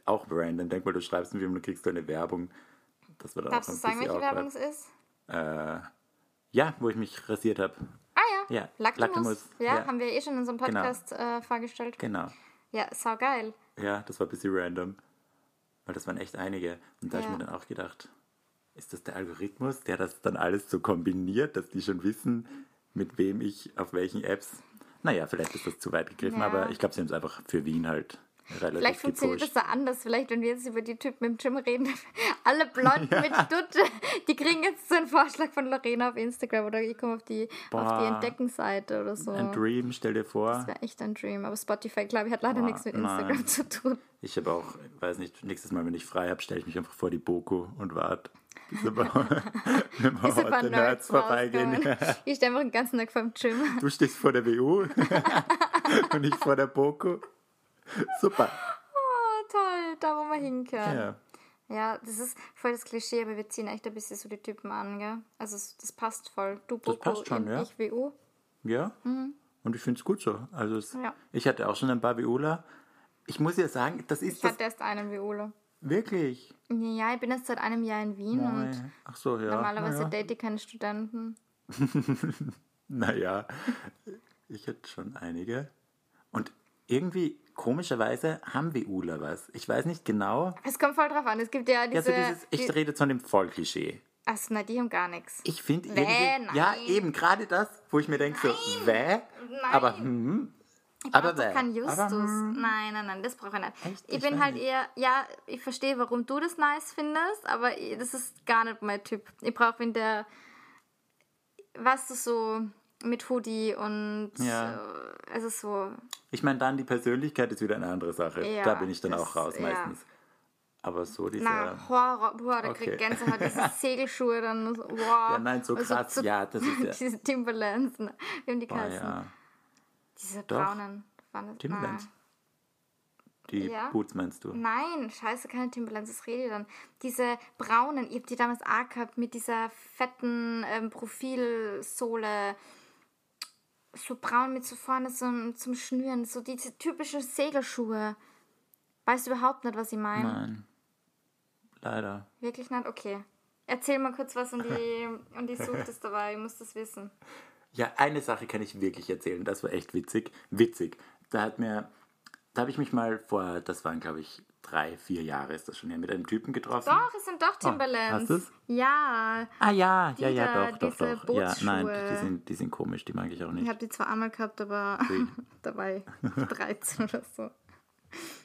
auch random. Denk mal, du schreibst mir und du kriegst du eine Werbung. Das war dann darfst auch du ein sagen, welche Werbung es ist? Äh, ja, wo ich mich rasiert habe. Ah ja, Ja, Lactamus. Lactamus, Ja, ja. haben wir eh schon in unserem Genau. Podcast äh, vorgestellt. Genau. Ja, saugeil. Ja, das war ein bisschen random. Weil das waren echt einige. Und da habe Ja. ich mir dann auch gedacht, ist das der Algorithmus, der das dann alles so kombiniert, dass die schon wissen, mit wem ich auf welchen Apps. Naja, vielleicht ist das zu weit gegriffen, Ja. aber ich glaube, sie haben es einfach für Wien halt relativ Vielleicht funktioniert das so anders. Vielleicht, wenn wir jetzt über die Typen im Gym reden, alle Blonden mit Stutte, die kriegen jetzt so einen Vorschlag von Lorena auf Instagram oder ich komme auf die, auf die Boah. Entdeckenseite oder so. Ein Dream, stell dir vor. Das wäre echt ein Dream. Aber Spotify, glaube ich, hat leider Boah, nichts mit Instagram nein. zu tun. Ich habe auch, weiß nicht, nächstes Mal, wenn ich frei habe, stelle ich mich einfach vor die Boko und warte, bis ein paar, Nerds vorbeigehen. Ich stehe einfach den ganzen Tag vor dem Gym. Du stehst vor der WU und ich vor der Boko. Super. Oh, toll, da wo wir hinkönnen. Ja. Ja, das ist voll das Klischee, aber wir ziehen echt ein bisschen so die Typen an, gell? Also das passt voll. Du Boko, passt schon, ja. ich WU. Ja. Und ich finde es gut so. Also es, Mhm. Ja. ich hatte auch schon ein paar Viola. Ich muss ja sagen, das ist Ich das hatte erst einen WUler. wirklich. Ja, ich bin jetzt seit einem Jahr in Wien und Nein. Ach so, ja. normalerweise naja. date ich keine Studenten. naja, ich hätte schon einige. Und irgendwie, komischerweise, haben VUler was. Ich weiß nicht genau. Es kommt voll drauf an. Es gibt ja Ja, so diese. dieses, ich die, rede von dem Vollklischee. Achso, nein, die haben gar nichts. Ich finde irgendwie. Ja, nein. eben gerade das, wo ich mir denke, so, wäh. Aber, hm, aber Braucht doch wäh. kein Justus. Aber, hm, nein, nein, nein, das brauche ich nicht. Echt? Ich Ich bin halt nicht. eher, ja, ich verstehe, warum du das nice findest, aber ich- das ist gar nicht mein Typ. Ich brauche, wenn der, weißt du, so mit Hoodie und Ja. äh, also so, Ich meine, dann die Persönlichkeit ist wieder eine andere Sache. Ja, da bin ich dann das- auch raus ja. meistens. Aber so dieser. na, Horror, boah, da Okay. kriegt Gänsehaut, diese Segelschuhe dann, so, wow. Ja, nein, so Also krass. so- ja, das ist ja. Diese Timberlands, ne? wie haben die Ah, geheißen? ja. Diese Doch. braunen. waren Timberlands. Die Ja. Boots meinst du? Nein, scheiße, keine Timberlands, das rede ich dann. Diese braunen, ihr habt die damals auch gehabt, mit dieser fetten ähm, Profilsohle. So braun mit so vorne zum, zum Schnüren, so diese typischen Segelschuhe. Weißt du überhaupt nicht, was ich meine? Nein. Leider. Wirklich nicht? Okay. Erzähl mal kurz was und die, und die sucht es dabei, ich muss das wissen. Ja, eine Sache kann ich wirklich erzählen. Das war echt witzig. Witzig. Da hat mir, da habe ich mich mal vor, das waren glaube ich drei, vier Jahre ist das schon her, mit einem Typen getroffen. Doch, es sind doch Timberlands. hast du's? Ja, Ah ja, ja, Die ja, da, doch, doch, doch. Ja, nein, Bootsschuhe. die sind, die sind komisch, die mag ich auch ich nicht. habe die zwar einmal gehabt, aber dabei 13 oder so.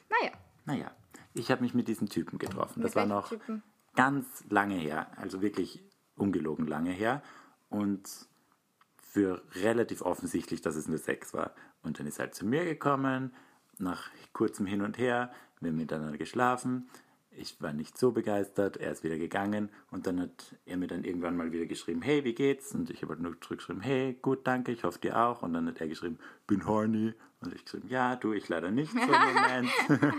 Naja, Naja, ich habe mich mit diesem Typen getroffen. Das Mit war welchem noch Typen? ganz lange her, also wirklich ungelogen lange her. Und für relativ offensichtlich, dass es nur Sex war. Und dann ist er halt zu mir gekommen, nach kurzem Hin und Her, wir haben miteinander geschlafen. Ich war nicht so begeistert, er ist wieder gegangen und dann hat er mir dann irgendwann mal wieder geschrieben, hey, wie geht's? Und ich habe halt nur zurückgeschrieben, hey, gut, danke, ich hoffe dir auch. Und dann hat er geschrieben, bin horny. Und ich geschrieben, ja, du, ich leider nicht so im Moment.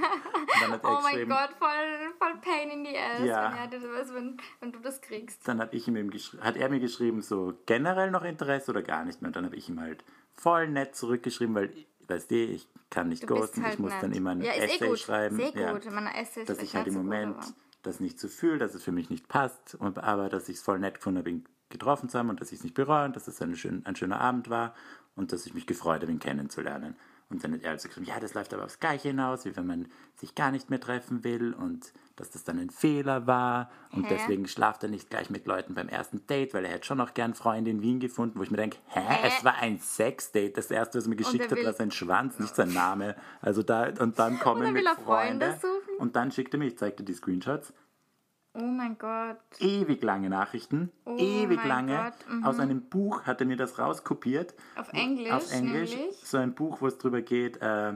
oh mein Gott, voll, voll pain in the ass, Ja. wenn, er, wenn, wenn du das kriegst. Dann hat, ich ihm hat er mir geschrieben, so generell noch Interesse oder gar nicht mehr. Und dann habe ich ihm halt voll nett zurückgeschrieben, weil, weißt du, ich kann nicht Du ghosten, halt ich muss nett. dann immer ein ja, ist Essay eh gut. schreiben. Sehr ja, gut. Meine Essays dass ich halt im Moment das nicht so fühle, dass es für mich nicht passt, und, aber dass ich es voll nett gefunden habe, ihn getroffen zu haben und dass ich es nicht bereue und dass es ein, schön, ein schöner Abend war und dass ich mich gefreut habe, ihn kennenzulernen. Und dann hat er also gesagt, ja, das läuft aber aufs Gleiche hinaus, wie wenn man sich gar nicht mehr treffen will und dass das dann ein Fehler war und Hä? deswegen schlaft er nicht gleich mit Leuten beim ersten Date, weil er hätte schon noch gern Freunde in Wien gefunden, wo ich mir denke, hä, Hä? es war ein Sexdate, das erste, was er mir geschickt hat, war sein Schwanz, nicht sein Name. Also da, und dann kommen dann mit Freunde Freunde suchen? und dann schickt er mir, ich zeig dir die Screenshots, Oh mein Gott. ewig lange Nachrichten, ewig Oh mein lange. Mhm. Aus einem Buch hat er mir das rauskopiert. Auf Englisch, Auf Englisch. nämlich? So ein Buch, wo es drüber geht, äh,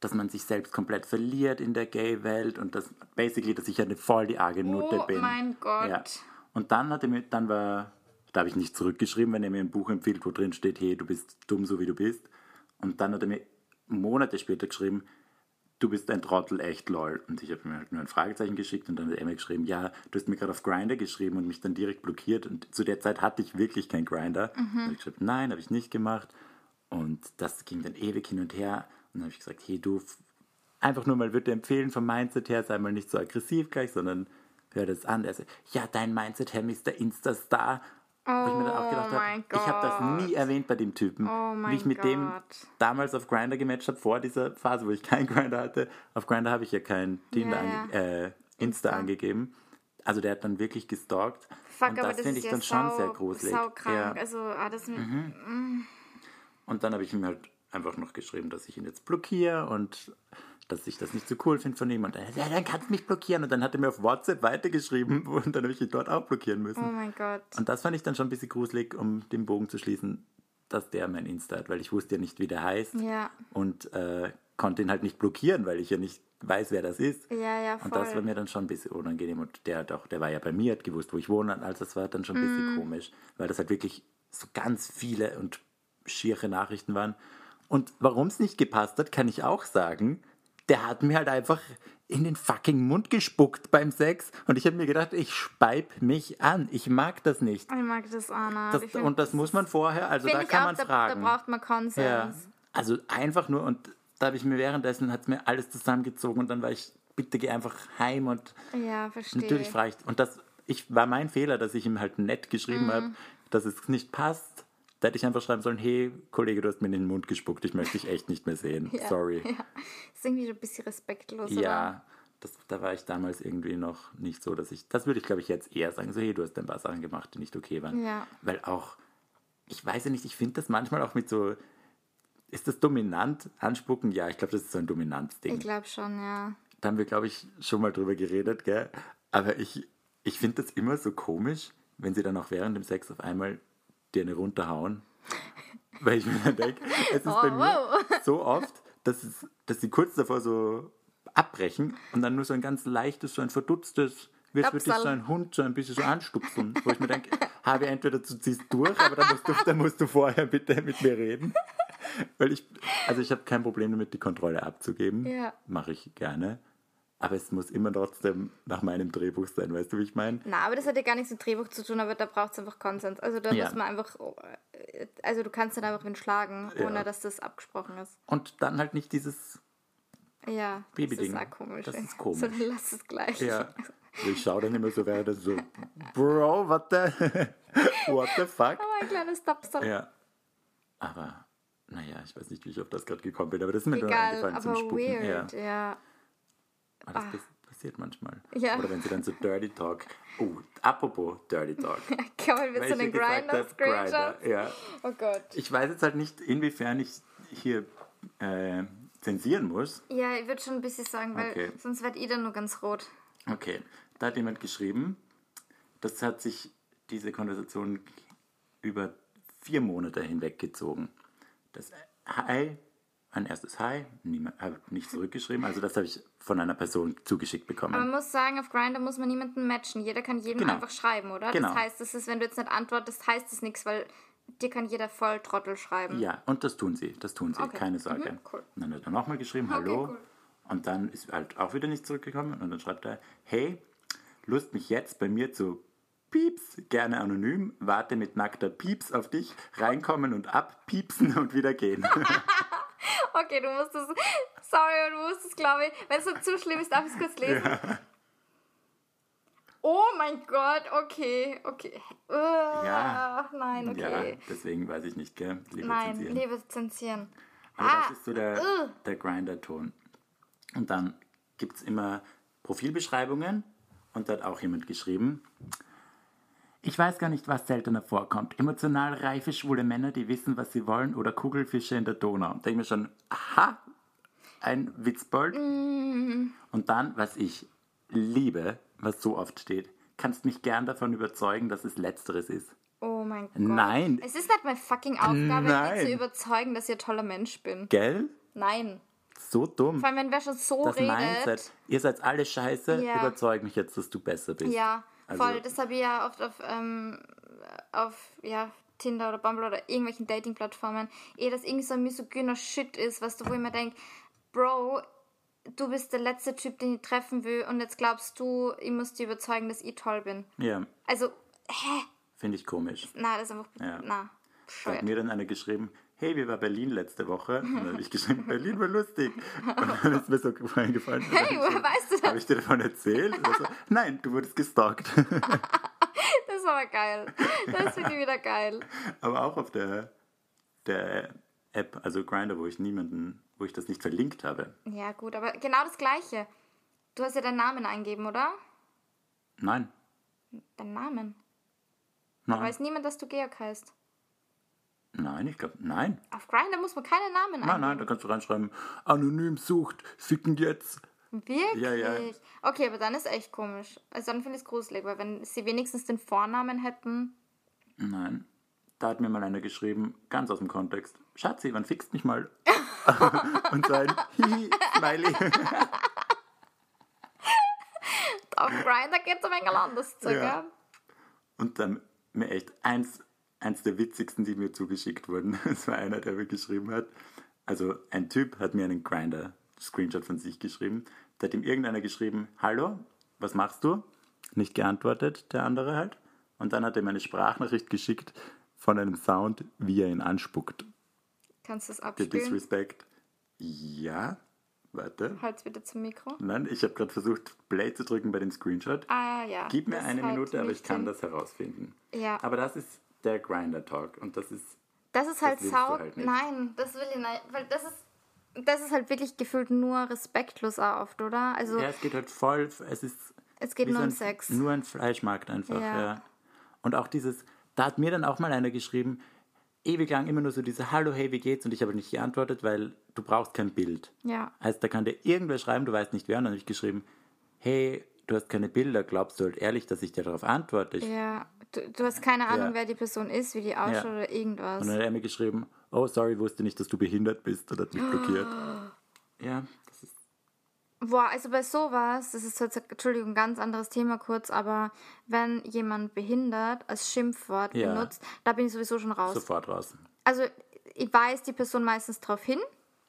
dass man sich selbst komplett verliert in der Gay-Welt und dass basically, dass ich eine voll die arge Nutte Oh bin. mein Gott. Ja. Und dann hat er mir, dann war, da habe ich nicht zurückgeschrieben, wenn er mir ein Buch empfiehlt, wo drin steht, hey, du bist dumm, so wie du bist. Und dann hat er mir Monate später geschrieben, du bist ein Trottel, echt lol. Und ich habe mir halt nur ein Fragezeichen geschickt und dann hat er mir geschrieben, ja, du hast mir gerade auf Grinder geschrieben und mich dann direkt blockiert. Und zu der Zeit hatte ich wirklich keinen Grinder. Mhm. Habe ich gesagt, nein, habe ich nicht gemacht. Und das ging dann ewig hin und her. Und dann habe ich gesagt, hey, du, einfach nur mal würde empfehlen, vom Mindset her, sei mal nicht so aggressiv gleich, sondern hör das an. Er so, ja, dein Mindset, Herr Mr. Insta-Star. Wo ich mir dann auch gedacht Oh habe, ich habe das nie erwähnt bei dem Typen. Oh Wie ich mit dem Gott. damals auf Grinder gematcht habe, vor dieser Phase, wo ich keinen Grinder hatte. Auf Grinder habe ich ja kein Tinder, Ja, ange äh, Insta, Insta. angegeben. Also der hat dann wirklich gestalkt. Fuck, und das finde ich ja dann sau, schon sehr gruselig. saukrank. Ja. Mhm. Also, ah, das mit, Und dann habe ich ihm halt einfach noch geschrieben, dass ich ihn jetzt blockiere und dass ich das nicht so cool finde von ihm. Und dann, ja, dann kannst du mich blockieren. Und dann hat er mir auf WhatsApp weitergeschrieben und dann habe ich ihn dort auch blockieren müssen. oh mein Gott. Und das fand ich dann schon ein bisschen gruselig, um den Bogen zu schließen, dass der mein Insta hat, weil ich wusste ja nicht, wie der heißt. Ja. Und äh, konnte ihn halt nicht blockieren, weil ich ja nicht weiß, wer das ist. Ja, ja, Und das voll. war mir dann schon ein bisschen unangenehm. Und der, hat auch, der war ja bei mir, hat gewusst, wo ich wohne. Und also das war dann schon ein bisschen komisch, weil das halt wirklich so ganz viele und schiere Nachrichten waren. Und warum es nicht gepasst hat, kann ich auch sagen. Der hat mir halt einfach in den fucking Mund gespuckt beim Sex. Und ich habe mir gedacht, ich speib mich an. Ich mag das nicht. Ich mag das, Anna. Das, Ich find- und das muss man vorher, also da kann auch, man da, fragen. Da braucht man Konsens. Ja, also einfach nur und da habe ich mir währenddessen hat mir alles zusammengezogen und dann war ich, bitte geh einfach heim und Ja, verstehe. natürlich frage ich und das ich war mein Fehler, dass ich ihm halt nett geschrieben Mhm. habe, dass es nicht passt. Da hätte ich einfach schreiben sollen, hey Kollege, du hast mir in den Mund gespuckt, ich möchte dich echt nicht mehr sehen. Ja, Sorry. Ja. Ist irgendwie so ein bisschen respektlos, Ja, oder? das, da war ich damals irgendwie noch nicht so, dass ich, das würde ich glaube ich jetzt eher sagen, so hey, du hast ein paar Sachen gemacht, die nicht okay waren. Ja. Weil auch, ich weiß ja nicht, ich finde das manchmal auch mit so, ist das dominant anspucken? Ja, ich glaube, das ist so ein Dominanzding. Ich glaube schon, ja. Da haben wir, glaube ich, schon mal drüber geredet, gell? Aber ich, ich finde das immer so komisch, wenn sie dann auch während dem Sex auf einmal dir eine runterhauen. Weil ich mir dann denke, es ist bei Oh, mir wow. so oft, dass, es, dass sie kurz davor so abbrechen und dann nur so ein ganz leichtes, so ein verdutztes, wie dich Tapsal. so ein Hund so ein bisschen so anstupsen. Wo ich mir denke, habe entweder du ziehst durch, aber dann musst du, dann musst du vorher bitte mit mir reden. Weil ich, also ich habe kein Problem damit, die Kontrolle abzugeben. Ja. Mache ich gerne. Aber es muss immer trotzdem nach meinem Drehbuch sein, weißt du, wie ich meine? Na, aber das hat ja gar nichts mit Drehbuch zu tun, aber da braucht es einfach Konsens. Also da Ja. muss man einfach, äh, also du kannst dann einfach wen schlagen, Ja. ohne dass das abgesprochen ist. Und dann halt nicht dieses, Ja, Babyding. das ist komisch. Das ist komisch. So, dann lass es gleich. ja. Ich schaue dann immer so, das so, Bro, what the, what the fuck? Aber ein kleines Tapsal. Ja. Aber, naja, ich weiß nicht, wie ich auf das gerade gekommen bin, aber das ist mir Egal, eingefallen aber zum Spucken. weird, Ja. ja. Aber das pass- passiert manchmal. Ja. Oder wenn sie dann so Dirty Talk. Oh, apropos Dirty Talk. Kann man mit so einem Grinder-Screenshot? Ja. Oh Gott. Ich weiß jetzt halt nicht, inwiefern ich hier äh, zensieren muss. Ja, ich würde schon ein bisschen sagen, weil Okay. sonst wird ihr dann nur ganz rot. Okay, da hat jemand geschrieben, das hat sich diese Konversation über vier Monate hinweg gezogen. Das Hi, ein erstes Hi, niemand hat nicht zurückgeschrieben, also das habe ich von einer Person zugeschickt bekommen. Aber man muss sagen, auf Grindr muss man niemanden matchen. Jeder kann jedem Genau. einfach schreiben, oder? Genau. Das heißt, das ist, wenn du jetzt nicht antwortest, heißt das nichts, weil dir kann jeder voll Trottel schreiben. Ja, und das tun sie, das tun sie, Okay. keine Sorge. Mhm, cool. Und dann hat er nochmal geschrieben, Okay, hallo. cool. Und dann ist halt auch wieder nicht zurückgekommen und dann schreibt er, hey, Lust mich jetzt bei mir zu Pieps, gerne anonym, warte mit nackter Pieps auf dich, reinkommen und abpiepsen und wieder gehen. okay, du musst es, sorry, du musst es, glaube ich, wenn es so zu schlimm ist, darf ich es kurz lesen? Ja. Oh mein Gott, okay, okay. Uh, ja. Nein, okay. Ja, deswegen weiß ich nicht, gell? Lieber nein, zensieren. lieber zensieren. Aber ah, das ist so der, uh. der Grinder-Ton. Und dann gibt es immer Profilbeschreibungen und da hat auch jemand geschrieben, ich weiß gar nicht, was seltener vorkommt. Emotional reife, schwule Männer, die wissen, was sie wollen, oder Kugelfische in der Donau. Denke mir schon, aha, ein Witzbold. Mm. Und dann, was ich liebe, was so oft steht, kannst mich gern davon überzeugen, dass es Letzteres ist. Oh mein Gott. Nein. Es ist nicht meine fucking Aufgabe, Nein. zu überzeugen, dass ich ein toller Mensch bin. Gell? Nein. So dumm. Vor allem, wenn wer schon so das redet. Mindset. Ihr seid alle scheiße, ja. überzeug mich jetzt, dass du besser bist. Ja, also, voll. Das habe ich ja oft auf, ähm, auf ja, Tinder oder Bumble oder irgendwelchen Dating-Plattformen. Eh, dass irgendwie so ein misogyner Shit ist, was du, wo ich mir denke, Bro, du bist der letzte Typ, den ich treffen will und jetzt glaubst du, ich muss dir überzeugen, dass ich toll bin. Ja. Also, hä? Finde ich komisch. Na, das ist einfach, ja. na. Da hat mir dann eine geschrieben, hey, wie war Berlin letzte Woche? Und dann habe ich geschrieben, Berlin war lustig. Und dann ist mir so eingefallen. Hey, woher weißt du das? Habe ich dir davon erzählt? So, Nein, du wurdest gestalkt. das war geil. Das finde ich wieder geil. Aber auch auf der, der App, also Grinder, wo ich niemanden, wo ich das nicht verlinkt habe. Ja, gut, aber genau das Gleiche. Du hast ja deinen Namen eingeben, oder? Nein. Deinen Namen? Nein. Da weiß niemand, dass du Georg heißt. Nein, ich glaube, nein. Auf Grindr muss man keine Namen. Nein, nein, da kannst du reinschreiben, anonym sucht, ficken jetzt. Wirklich? Ja, ja. Okay, aber dann ist echt komisch. Also dann finde ich es gruselig, weil wenn sie wenigstens den Vornamen hätten. Nein. Da hat mir mal einer geschrieben, ganz aus dem Kontext, Schatzi, wann fixt mich mal? Und so ein Hihi-Smiley. Auf Grindr geht es ein anderes Zeug, ja. Und dann mir echt eins eins der witzigsten, die mir zugeschickt wurden. Es war einer, der mir geschrieben hat. Also ein Typ hat mir einen Grinder-Screenshot von sich geschrieben. Da hat ihm irgendeiner geschrieben, hallo, was machst du? Nicht geantwortet, der andere halt. Und dann hat er mir eine Sprachnachricht geschickt von einem Sound, wie er ihn anspuckt. Kannst du das abspielen? Der Disrespect. Ja, warte. Halt's wieder zum Mikro. Nein, ich habe gerade versucht, Play zu drücken bei dem Screenshot. Ah, ja. Gib mir eine halt Minute, aber ich kann das herausfinden. Ja. Aber das ist der Grinder Talk und das ist. Das ist halt sau. Halt nein, das will ich nicht, weil das ist. Das ist halt wirklich gefühlt nur respektlos oft, oder? Also, ja, es geht halt voll. Es ist. Es geht nur so um Sex. Nur ein Fleischmarkt einfach, ja. ja. Und auch dieses. Da hat mir dann auch mal einer geschrieben, ewig lang immer nur so diese Hallo, hey, wie geht's? Und ich habe nicht geantwortet, weil du brauchst kein Bild. Ja. Also da kann dir irgendwer schreiben, du weißt nicht wer. Und dann habe ich geschrieben, hey, du hast keine Bilder, glaubst du halt ehrlich, dass ich dir darauf antworte? ja, du, du, hast keine Ahnung, ja. wer die Person ist, wie die ausschaut ja. oder irgendwas. Und dann hat er mir geschrieben, oh, sorry, wusste nicht, dass du behindert bist oder hat mich blockiert. ja, das ist... Boah, also bei sowas, das ist jetzt, Entschuldigung, ein ganz anderes Thema kurz, aber wenn jemand behindert als Schimpfwort ja. benutzt, da bin ich sowieso schon raus. Sofort raus. Also ich weiß die Person meistens darauf hin,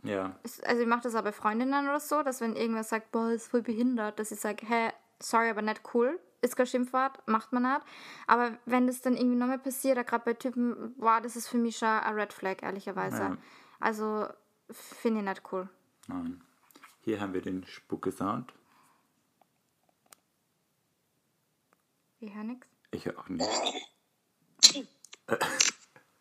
ja. Also ich mache das auch bei Freundinnen oder so, dass wenn irgendwer sagt, boah, ist voll behindert, dass ich sage, hä, sorry, aber nicht cool. Ist kein Schimpfwort, macht man nicht. Aber wenn das dann irgendwie nochmal passiert, gerade bei Typen, wow, das ist für mich schon ein Red Flag, ehrlicherweise. Ja. Also finde ich nicht cool. Nein. Hier haben wir den Spucke-Sound. Ich höre nichts. Ich höre auch nichts.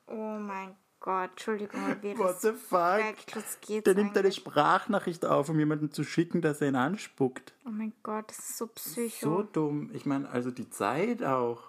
oh mein Gott, Entschuldigung, wie What the fuck? Der nimmt eine Sprachnachricht auf, um jemanden zu schicken, dass er ihn anspuckt. Oh mein Gott, das ist so psycho. So dumm. Ich meine, also die Zeit auch.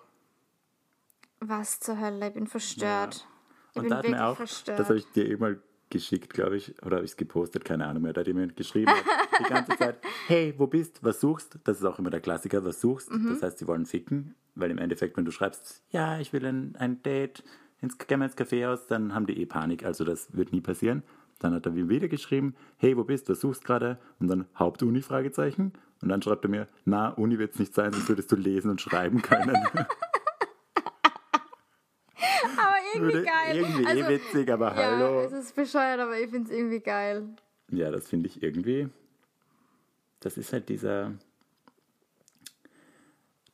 Was zur Hölle, ich bin verstört. Ja. Ich Und bin da hat wirklich mir auch, verstört. Das habe ich dir eh mal geschickt, glaube ich, oder habe ich es gepostet, keine Ahnung mehr. Da hat jemand geschrieben, die ganze Zeit, hey, wo bist, was suchst? Das ist auch immer der Klassiker, was suchst. Mhm. Das heißt, sie wollen ficken, weil im Endeffekt, wenn du schreibst, ja, ich will ein, ein Date, ins, gehen wir ins Kaffeehaus, dann haben die eh Panik. Also das wird nie passieren. Dann hat er mir wieder geschrieben, hey, wo bist du, suchst gerade? Und dann Hauptuni, Fragezeichen. Und dann schreibt er mir, na, Uni wird es nicht sein, sonst würdest du lesen und schreiben können. aber irgendwie Würde geil. Irgendwie eh also, eh witzig, aber ja, hallo. es ist bescheuert, aber ich finde es irgendwie geil. Ja, das finde ich irgendwie das ist halt dieser.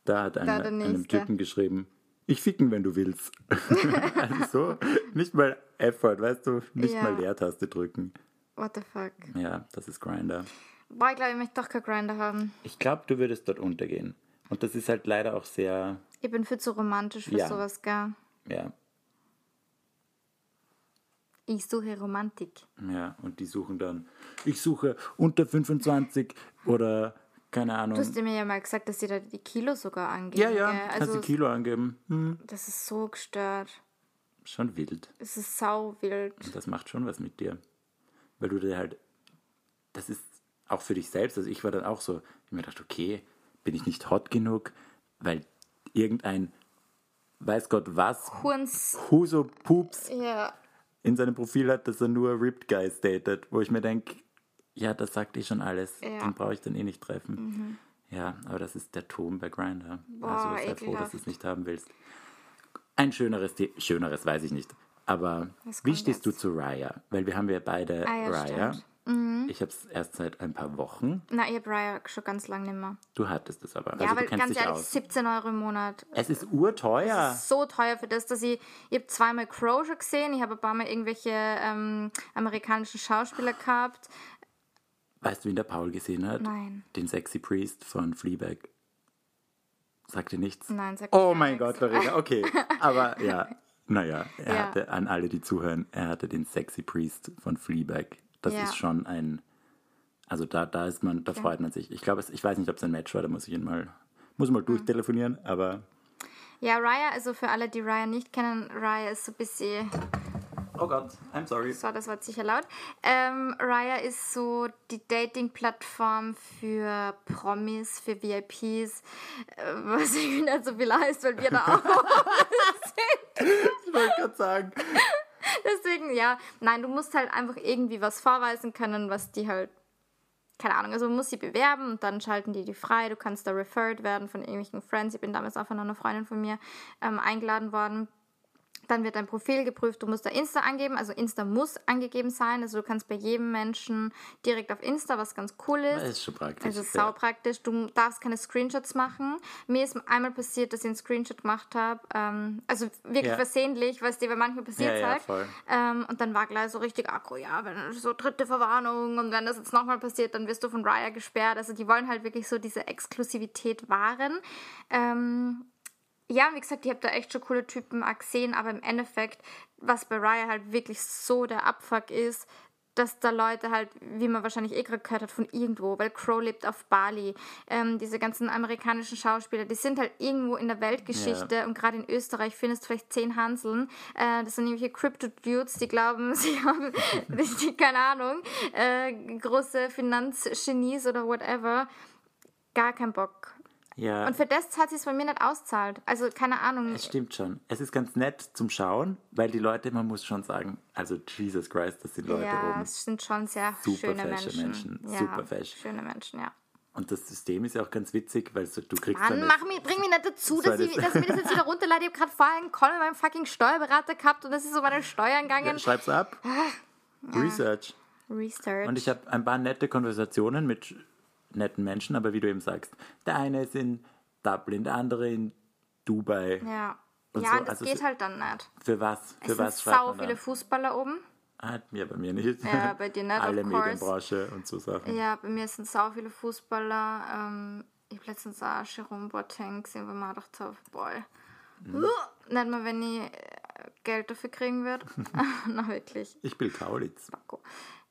Da hat Da einer, der einem. Typen geschrieben, ich ficken, wenn du willst. also so, nicht mal Effort, weißt du, nicht Ja. mal Leertaste drücken. What the fuck? Ja, das ist Grinder. Boah, ich glaube, ich möchte doch kein Grinder haben. Ich glaube, du würdest dort untergehen. Und das ist halt leider auch sehr, Ich bin viel zu romantisch für Ja. sowas, gell? ja, Ich suche Romantik. ja. Und die suchen dann, ich suche unter 25 oder keine Ahnung. Du hast mir ja mal gesagt, dass sie da die Kilo sogar angeben. ja, ja, gell? kannst Also, du Kilo angeben. Hm, das ist so gestört. schon wild. Es ist sau wild. Und das macht schon was mit dir. Weil du dir halt, das ist auch für dich selbst, also ich war dann auch so, ich mir gedacht, okay, bin ich nicht hot genug, weil irgendein, weiß Gott was, Hurns. Huso Pups Ja. in seinem Profil hat, dass er nur Ripped Guys datet, wo ich mir denke, ja, das sagt eh schon alles, Ja. Mhm. den brauche ich dann eh nicht treffen. Ja, aber das ist der Ton bei Grinder. Also sei froh, dass ekelhaft. du es nicht haben willst. Ein schöneres, The schöneres weiß ich nicht. Aber wie stehst du jetzt? zu Raya? Weil wir haben ja beide Ah ja, Raya. Mhm. Ich habe es erst seit ein paar Wochen. Na, ich hab Raya schon ganz lange nicht mehr. Du hattest es aber. Ja, also aber du ganz ehrlich, aus. 17 Euro im Monat. Es ist urteuer. So teuer für das, dass ich, ich habe zweimal Crow schon gesehen, ich habe ein paar Mal irgendwelche ähm, amerikanischen Schauspieler gehabt. Weißt du, wen der Paul gesehen hat? Nein. Den Sexy Priest von Fleabag. Sagt dir nichts? Nein, sag Oh mein gar Gott, nichts. Lorena, okay. Aber ja, naja, er Ja. hatte, an alle, die zuhören, er hatte den Sexy Priest von Fleabag. Das Ja. ist schon ein, also da, da ist man, da freut man sich. Ich glaube, ich weiß nicht, ob es ein Match war, da muss ich ihn mal, muss mal durchtelefonieren, aber, Ja, Raya, also für alle, die Raya nicht kennen, Raya ist so ein bisschen oh Gott, I'm sorry. So, das war sicher laut. Ähm, Raya ist so die Dating-Plattform für Promis, für VIPs, äh, was irgendwie nicht so viel heißt, weil wir da auch. Ich wollte gerade sagen. Deswegen, ja, nein, du musst halt einfach irgendwie was vorweisen können, was die halt, keine Ahnung, also man muss sie bewerben und dann schalten die die frei. Du kannst da referred werden von irgendwelchen Friends. Ich bin damals auch von einer Freundin von mir ähm, eingeladen worden. Dann wird dein Profil geprüft, du musst da Insta angeben, also Insta muss angegeben sein, also du kannst bei jedem Menschen direkt auf Insta, was ganz cool ist. Das ist schon praktisch. Also ja. sau praktisch. Du darfst keine Screenshots machen. Mir ist einmal passiert, dass ich einen Screenshot gemacht habe. Ähm, also wirklich Ja. versehentlich, weißt du, weil manchmal passiert Ja, ja, halt. voll. Ähm, und dann war gleich so richtig Akku, ja, wenn so dritte Verwarnung und wenn das jetzt nochmal passiert, dann wirst du von Raya gesperrt. Also die wollen halt wirklich so diese Exklusivität wahren. Ja, wie gesagt, ich habe da echt schon coole Typen gesehen, aber im Endeffekt, was bei Raya halt wirklich so der Abfuck ist, dass da Leute halt, wie man wahrscheinlich eh gerade gehört hat, von irgendwo, weil Crow lebt auf Bali, ähm, diese ganzen amerikanischen Schauspieler, die sind halt irgendwo in der Weltgeschichte und gerade in Österreich findest du vielleicht zehn Hanseln. Äh, das sind irgendwelche Crypto-Dudes, die glauben, sie haben, die, keine Ahnung, äh, große Finanzgenies oder whatever. Gar kein Bock. Ja. Und für das hat sie es bei mir nicht auszahlt. Also keine Ahnung. Es stimmt schon. Es ist ganz nett zum Schauen, weil die Leute, man muss schon sagen, also Jesus Christ, das sind Leute ja, oben. es sind schon sehr Super schöne Menschen. Menschen, Ja, super fesch. Schöne Menschen, ja. Und das System ist ja auch ganz witzig, weil so, du kriegst Mann, dann mach mich, bring mich nicht dazu, dass, ich, dass ich mir das jetzt wieder runterlade. Ich habe gerade vorher einen Call mit meinem fucking Steuerberater gehabt und das ist so meine Steuern gegangen. ja, schreib's ab. Research. Research. Und ich habe ein paar nette Konversationen mit netten Menschen, aber wie du eben sagst, der eine ist in Dublin, der andere in Dubai. ja, Und ja so, das also geht halt dann nicht. Für was? Für Es was sind sau viele? Fußballer oben. Ah, ja, bei mir nicht. Ja, bei dir nicht, Alle. Medienbranche und so Sachen. Ja, bei mir sind sau viele Fußballer. Ähm, ich habe letztens auch Jerome Boateng gesehen, wo man gedacht habe, boah, Mhm. uh, nicht mal, wenn ich äh, Geld dafür kriegen würde. Na, wirklich. Ich bin Kaulitz.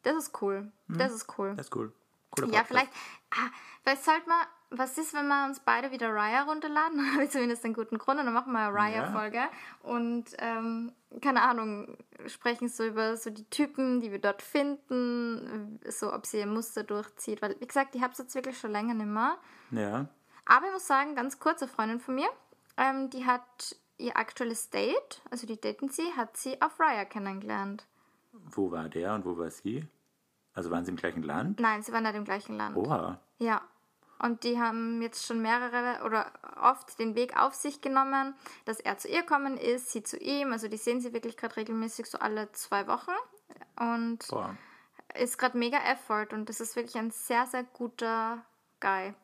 Das ist cool. Das ist cool. Das ist cool. Cooler Ja, Podcast. vielleicht, ah, vielleicht sollte man, was ist, wenn wir uns beide wieder Raya runterladen? Dann habe ich zumindest einen guten Grund und dann machen wir eine Raya-Folge. Und, ähm, keine Ahnung, sprechen so über so die Typen, die wir dort finden, so ob sie ihr Muster durchzieht. Weil, wie gesagt, ich habe es jetzt wirklich schon länger nicht mehr. Ja. Aber ich muss sagen, ganz kurze Freundin von mir, ähm, die hat ihr aktuelles Date, also die daten sie, hat sie auf Raya kennengelernt. Wo war der und wo war sie? Also waren sie im gleichen Land? Nein, sie waren nicht im gleichen Land. Oha. Ja. Und die haben jetzt schon mehrere oder oft den Weg auf sich genommen, dass er zu ihr kommen ist, sie zu ihm. Also die sehen sie wirklich gerade regelmäßig so alle zwei Wochen. Und Boah. ist gerade mega Effort und das ist wirklich ein sehr, sehr guter Guy.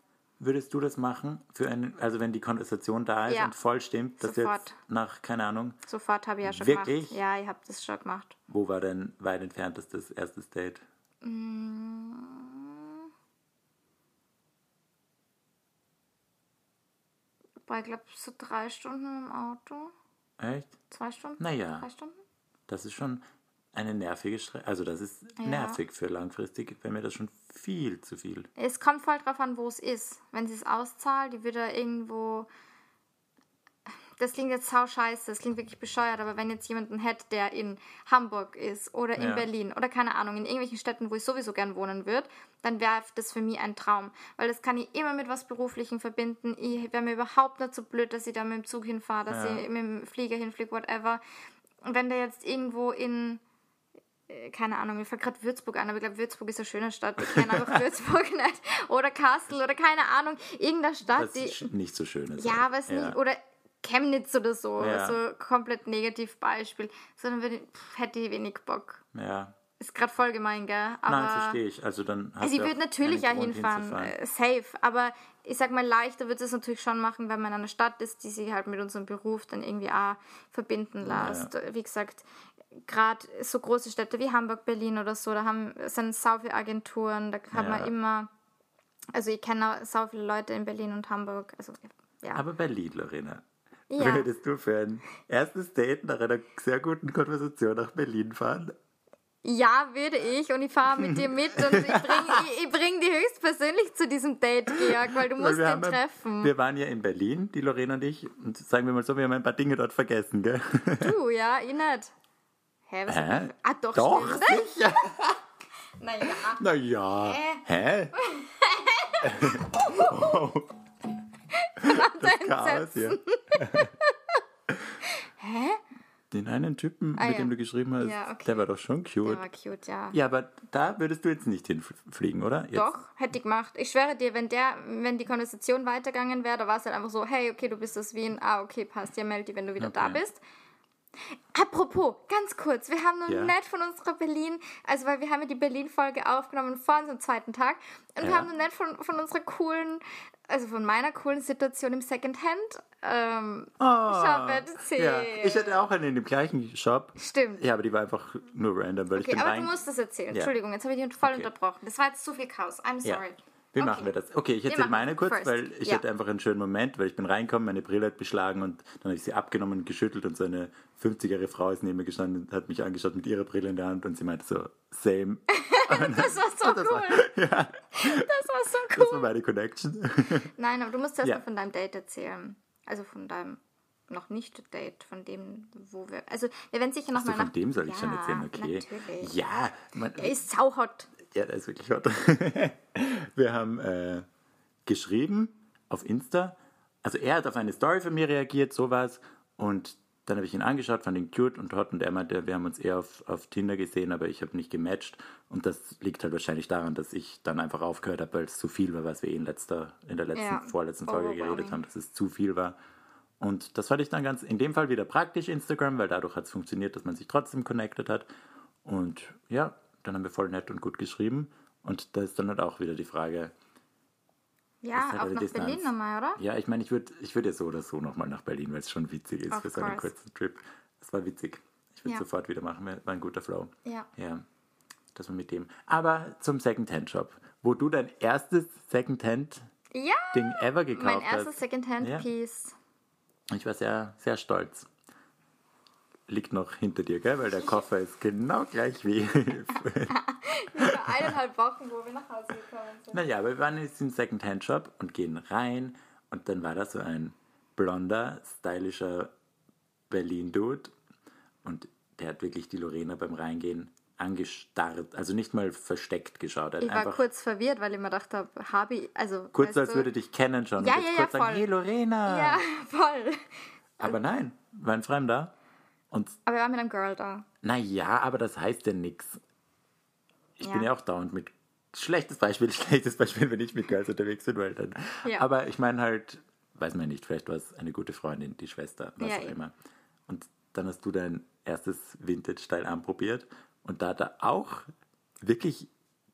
Würdest du das machen, für einen, also wenn die Konversation da ist Ja. und voll stimmt, dass Sofort. jetzt nach, keine Ahnung, Sofort habe ich ja schon Wirklich? gemacht. Ja, ich habe das schon gemacht. wo war denn weit entferntestes erstes Date? Boah, ich glaube so drei Stunden im Auto. Echt? Zwei Stunden? Naja. Drei Stunden? Das ist schon eine nervige Strecke. Also das ist Ja. nervig für langfristig, wäre mir das schon viel zu viel. Es kommt voll drauf an, wo es ist. Wenn sie es auszahlt, die wird da irgendwo. Das klingt jetzt sau scheiße, das klingt wirklich bescheuert, aber wenn jetzt jemanden hätte, der in Hamburg ist oder in Ja. Berlin oder keine Ahnung, in irgendwelchen Städten, wo ich sowieso gern wohnen würde, dann wäre das für mich ein Traum. Weil das kann ich immer mit was Beruflichem verbinden. Ich wäre mir überhaupt nicht so blöd, dass ich da mit dem Zug hinfahre, dass Ja. ich mit dem Flieger hinfliege, whatever. Und wenn der jetzt irgendwo in äh, keine Ahnung, mir fällt gerade Würzburg an, aber ich glaube, Würzburg ist eine schöne Stadt. Ich kenne einfach Würzburg nicht. Oder Kassel oder keine Ahnung. Irgendeine Stadt, Was die. nicht so schön ist. Ja, halt. aber es nicht. Oder Chemnitz oder so. Ja. Also komplett negativ Beispiel. Sondern würde, pff, hätte ich wenig Bock. Ja. Ist gerade voll gemein, gell? Aber Nein, verstehe ich. Also dann hast also ich würde natürlich ja hinfahren, äh, safe. Aber ich sag mal, leichter wird es natürlich schon machen, wenn man in einer Stadt ist, die sich halt mit unserem Beruf dann irgendwie auch verbinden lässt. Wie gesagt, gerade so große Städte wie Hamburg, Berlin oder so, da haben, sind sau viele Agenturen, da hat Ja. man immer, also ich kenne sau viele Leute in Berlin und Hamburg. Also ja. Aber Berlin, Lorena. Ja. Würdest du für ein erstes Date nach einer sehr guten Konversation nach Berlin fahren? Ja, würde ich und ich fahre mit dir mit und ich bringe ich, ich bring die höchstpersönlich zu diesem Date, Georg, weil du Weil musst ihn treffen. Wir waren ja in Berlin, die Lorena und ich, und sagen wir mal so, wir haben ein paar Dinge dort vergessen, gell? Du, ja, ich nicht. Hä, was Hä? Ah, doch, Doch, stimmt. sicher. Naja. Naja. Äh. Hä? Das Chaos hier. Hä? Den einen Typen, Ah, mit ja. dem du geschrieben hast, Ja, okay. der war doch schon Der cute. war cute, ja. Ja, aber da würdest du jetzt nicht hinfliegen, oder? Jetzt. Doch, hätte ich gemacht. Ich schwöre dir, wenn der, wenn die Konversation weitergegangen wäre, da war es halt einfach so, hey, okay, du bist aus Wien. Ah, okay, passt. Ja, melde dich, wenn du wieder da Okay. bist. Apropos, ganz kurz, wir haben noch Ja. nicht von unserer Berlin, also weil wir haben ja die Berlin-Folge aufgenommen vor unserem zweiten Tag und wir Ja. haben noch nicht von, von unserer coolen, also von meiner coolen Situation im Secondhand ähm, Oh, Shop erzählt. ja. Ich hatte auch eine in dem gleichen Shop. Stimmt. Ja, aber die war einfach nur random, weil ich Okay, bin aber rein. du musst das erzählen. Ja. Entschuldigung, jetzt habe ich dich voll Okay. unterbrochen. Das war jetzt zu viel Chaos. I'm Ja. Wie Okay. machen wir das? Okay, ich erzähle meine kurz, first. weil ich Ja. hatte einfach einen schönen Moment, weil ich bin reingekommen, meine Brille hat beschlagen und dann habe ich sie abgenommen und geschüttelt und so eine 50-jährige Frau ist neben mir gestanden und hat mich angeschaut mit ihrer Brille in der Hand und sie meinte so, same. Das war so Das cool. war, ja, Das war so das cool. war meine Connection. Nein, aber du musst erst Ja. mal von deinem Date erzählen. Also von deinem noch nicht Date, von dem, wo wir. Also, wir werden sicher noch So, mal von nach. dem soll ich schon Ja, erzählen, okay. Natürlich. Ja, man, Er ist sauhot. Ja, der ist wirklich hot. Wir haben äh, geschrieben auf Insta. Also er hat auf eine Story von mir reagiert, sowas. Und dann habe ich ihn angeschaut, fand ihn cute und hot. Und er meinte, wir haben uns eher auf, auf Tinder gesehen, aber ich habe nicht gematcht. Und das liegt halt wahrscheinlich daran, dass ich dann einfach aufgehört habe, weil es zu viel war, was wir eh in, letzter, in der letzten, Ja, vorletzten Folge geredet haben, dass es zu viel war. Und das fand ich dann ganz, in dem Fall wieder praktisch, Instagram, weil dadurch hat es funktioniert, dass man sich trotzdem connected hat. Und ja, dann haben wir voll nett und gut geschrieben. Und da ist dann halt auch wieder die Frage, Ja, halt auch nach Distanz. Berlin nochmal, oder? Ja, ich meine, ich würde ich würd ja so oder so nochmal nach Berlin, weil es schon witzig ist Of für so einen kurzen Trip. Es war witzig. Ich würde Ja. sofort wieder machen, war ein guter Flow. Ja. Ja, das war mit dem. Aber zum Secondhand-Shop, wo du dein erstes Secondhand-Ding Ja! ever gekauft Mein hast. erstes Secondhand-Piece. Ich war sehr, sehr stolz. Liegt noch hinter dir, gell? Weil der Koffer ist genau gleich wie. Vor eineinhalb Wochen, wo wir nach Hause gekommen sind. naja, aber wir waren jetzt im Secondhand-Shop und gehen rein und dann war da so ein blonder, stylischer Berlin-Dude und der hat wirklich die Lorena beim Reingehen angestarrt, also nicht mal versteckt geschaut. Er hat Ich war kurz verwirrt, weil ich mir gedacht habe, habe ich, also. kurz, als du, würde dich kennen schon. Ja, ja, ja, kurz sagen, voll. hey Lorena! Ja, voll. Aber nein, war ein Fremder. Und Aber wir waren mit einem Girl da. naja, aber das heißt ja nichts. Ich Ja. bin ja auch dauernd mit. Schlechtes Beispiel, schlechtes Beispiel, wenn ich mit Girls unterwegs bin, weil dann. Ja. Aber ich meine halt, weiß man nicht, vielleicht war es eine gute Freundin, die Schwester, was Ja, auch eben. immer. Und dann hast du dein erstes Vintage-Style anprobiert und da hat er auch wirklich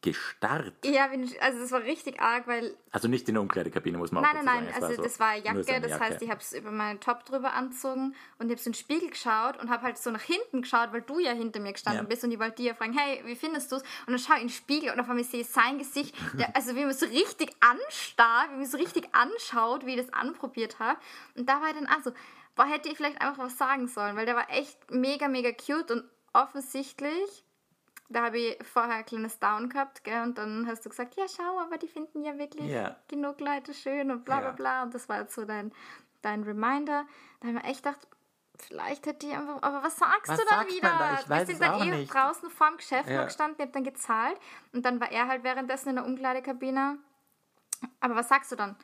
gestarrt. Ja, also das war richtig arg, weil. Also nicht in der Umkleidekabine, muss man nein, auch Nein, nein, nein, also war das war Jacke, so das Jacke. heißt, ich habe es über meinen Top drüber anzogen und ich habe so in den Spiegel geschaut und habe halt so nach hinten geschaut, weil du ja hinter mir gestanden Ja. bist und ich wollte dir fragen, hey, wie findest du es? Und dann schaue ich in den Spiegel und auf einmal sehe ich sein Gesicht, der, also wie man so richtig anstarrt, wie man so richtig anschaut, wie ich das anprobiert habe. Und da war ich dann also, boah, hätte ich vielleicht einfach was sagen sollen, weil der war echt mega, mega cute und offensichtlich da habe ich vorher ein kleines Down gehabt, gell, und dann hast du gesagt, ja, schau, aber die finden ja wirklich Ja. genug Leute schön und bla bla bla. Und das war jetzt so dein, dein Reminder. Da habe ich mir echt gedacht, vielleicht hätte ich einfach, aber was sagst Was du dann wieder? da? Ich weiß Wir sind dann eh nicht. draußen vorm Geschäft Ja. noch gestanden, ich habe dann gezahlt und dann war er halt währenddessen in der Umkleidekabine. Aber was sagst du dann?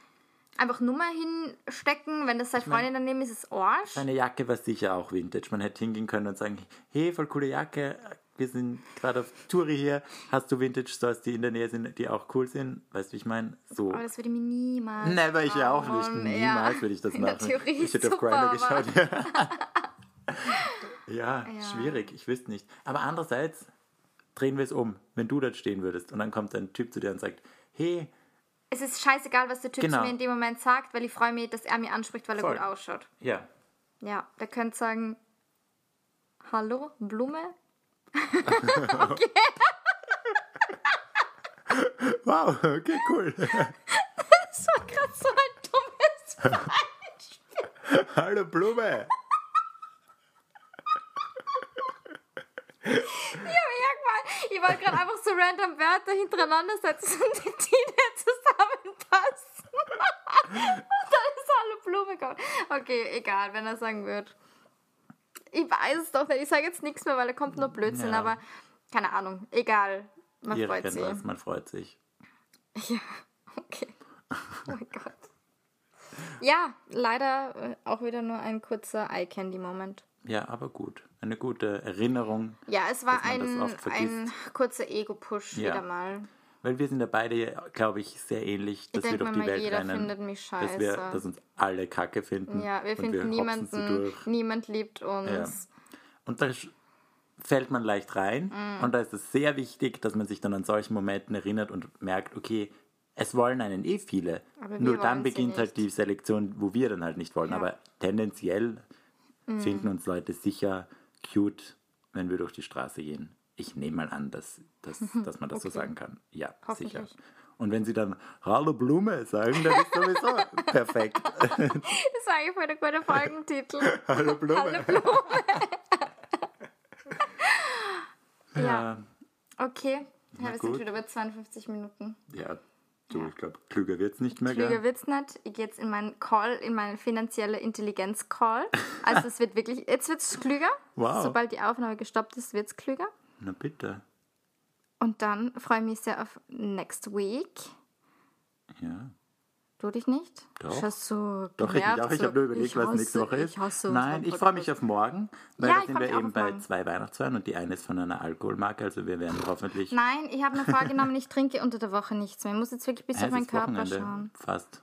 Einfach Nummer hinstecken, wenn das seine Freundin daneben ist, ist es Arsch. Seine Jacke war sicher auch Vintage. Man hätte hingehen können und sagen, hey, voll coole Jacke, wir sind gerade auf Touri hier, hast du Vintage Stores, die in der Nähe sind, die auch cool sind? Weißt du, wie ich meine? So. Aber das würde ich mir niemals. Never, ich ja auch nicht. Niemals Ja. würde ich das In der machen. Theorie ich hätte auf super, Grindr aber- geschaut. Ja. ja, schwierig, ich wüsste nicht. Aber andererseits drehen wir es um, wenn du dort stehen würdest und dann kommt ein Typ zu dir und sagt, hey, Es ist scheißegal, was der Typ Genau. zu mir in dem Moment sagt, weil ich freue mich, dass er mir anspricht, weil er Voll. gut ausschaut. ja, Ja, der könnte sagen, hallo, Blume? wow, okay, cool. Das war gerade so ein dummes Beispiel. Hallo Blume. Ich wollte gerade einfach so random Wörter hintereinander setzen und die Titel zusammenpassen. und dann ist Hallo Blume gekommen. Okay, egal, wenn er sagen wird. Ich weiß es doch nicht. Ich sage jetzt nichts mehr, weil er kommt nur Blödsinn, Ja. aber keine Ahnung. Egal. Man freut sich. Irgendwas, man freut sich. Ja, okay. Oh mein Gott. Ja, leider äh, auch wieder nur ein kurzer Eye-Candy-Moment. Ja, aber gut. Eine gute Erinnerung, Ja, es war das ein, ein kurzer Ego-Push Ja. wieder mal. Weil wir sind ja beide, glaube ich, sehr ähnlich, dass wir durch die mal, Welt jeder rennen. findet mich Dass, wir, scheiße. dass uns alle Kacke finden. Ja, wir finden wir niemanden, niemand liebt uns. Ja. Und da fällt man leicht rein. Mhm. Und da ist es sehr wichtig, dass man sich dann an solchen Momenten erinnert und merkt, okay, es wollen einen eh viele. Nur dann beginnt halt die Selektion, wo wir dann halt nicht wollen. Ja. Aber tendenziell finden uns Leute sicher cute, wenn wir durch die Straße gehen. Ich nehme mal an, dass, dass, dass man das so Okay. sagen kann. Ja, sicher. Und wenn sie dann Hallo Blume sagen, dann ist sowieso perfekt. Das war eigentlich voll der gute Folgentitel. Hallo Blume. Hallo Blume. ja. Ja, Okay. Ja, wir sind wieder bei 52 Minuten. ja du, ich glaube, klüger wird es nicht mehr. Klüger gell? wird's nicht. Ich gehe jetzt in meinen Call, in meinen finanzielle Intelligenz-Call. Also es wird wirklich, jetzt wird's klüger. Wow. Sobald die Aufnahme gestoppt ist, wird's klüger. Na bitte. Und dann freue ich mich sehr auf next week. Ja. Du dich nicht? Doch. So Doch, ich, auch, ich so, habe nur überlegt, was hasse- nächste Woche ist. Ich hasse Nein, ich freue mich auf morgen, weil Ja, da sind wir eben bei zwei Weihnachtsfeiern und die eine ist von einer Alkoholmarke, also wir werden hoffentlich Nein, ich habe mir vorgenommen, ich trinke unter der Woche nichts mehr. Ich muss jetzt wirklich ein bisschen auf meinen Körper Wochenende, schauen. fast.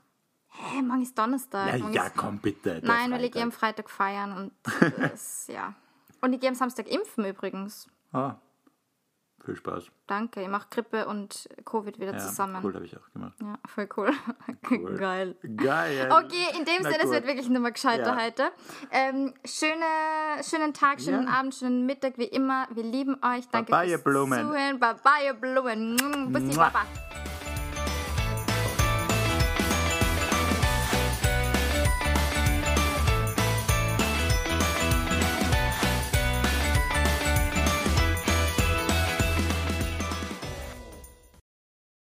Hä, morgen ist Donnerstag. Ja, ja, komm bitte. Nein, weil ich gehe am Freitag. Feiern und das, ja. Und ich gehe am Samstag impfen übrigens. Ah, viel Spaß. Danke, ich mache Grippe und Covid wieder Ja, zusammen. cool, habe ich auch gemacht. Ja, voll cool. Cool. Geil. Geil. Okay, in dem Na Sinne, es gut. wird wirklich nochmal gescheiter Ja. heute. Ähm, schöne, schönen Tag, schönen Ja. Abend, schönen Mittag, wie immer. Wir lieben euch. Danke ihr fürs Blumen. Zuhören. Bye, bye, ihr Blumen. Bussi. Baba.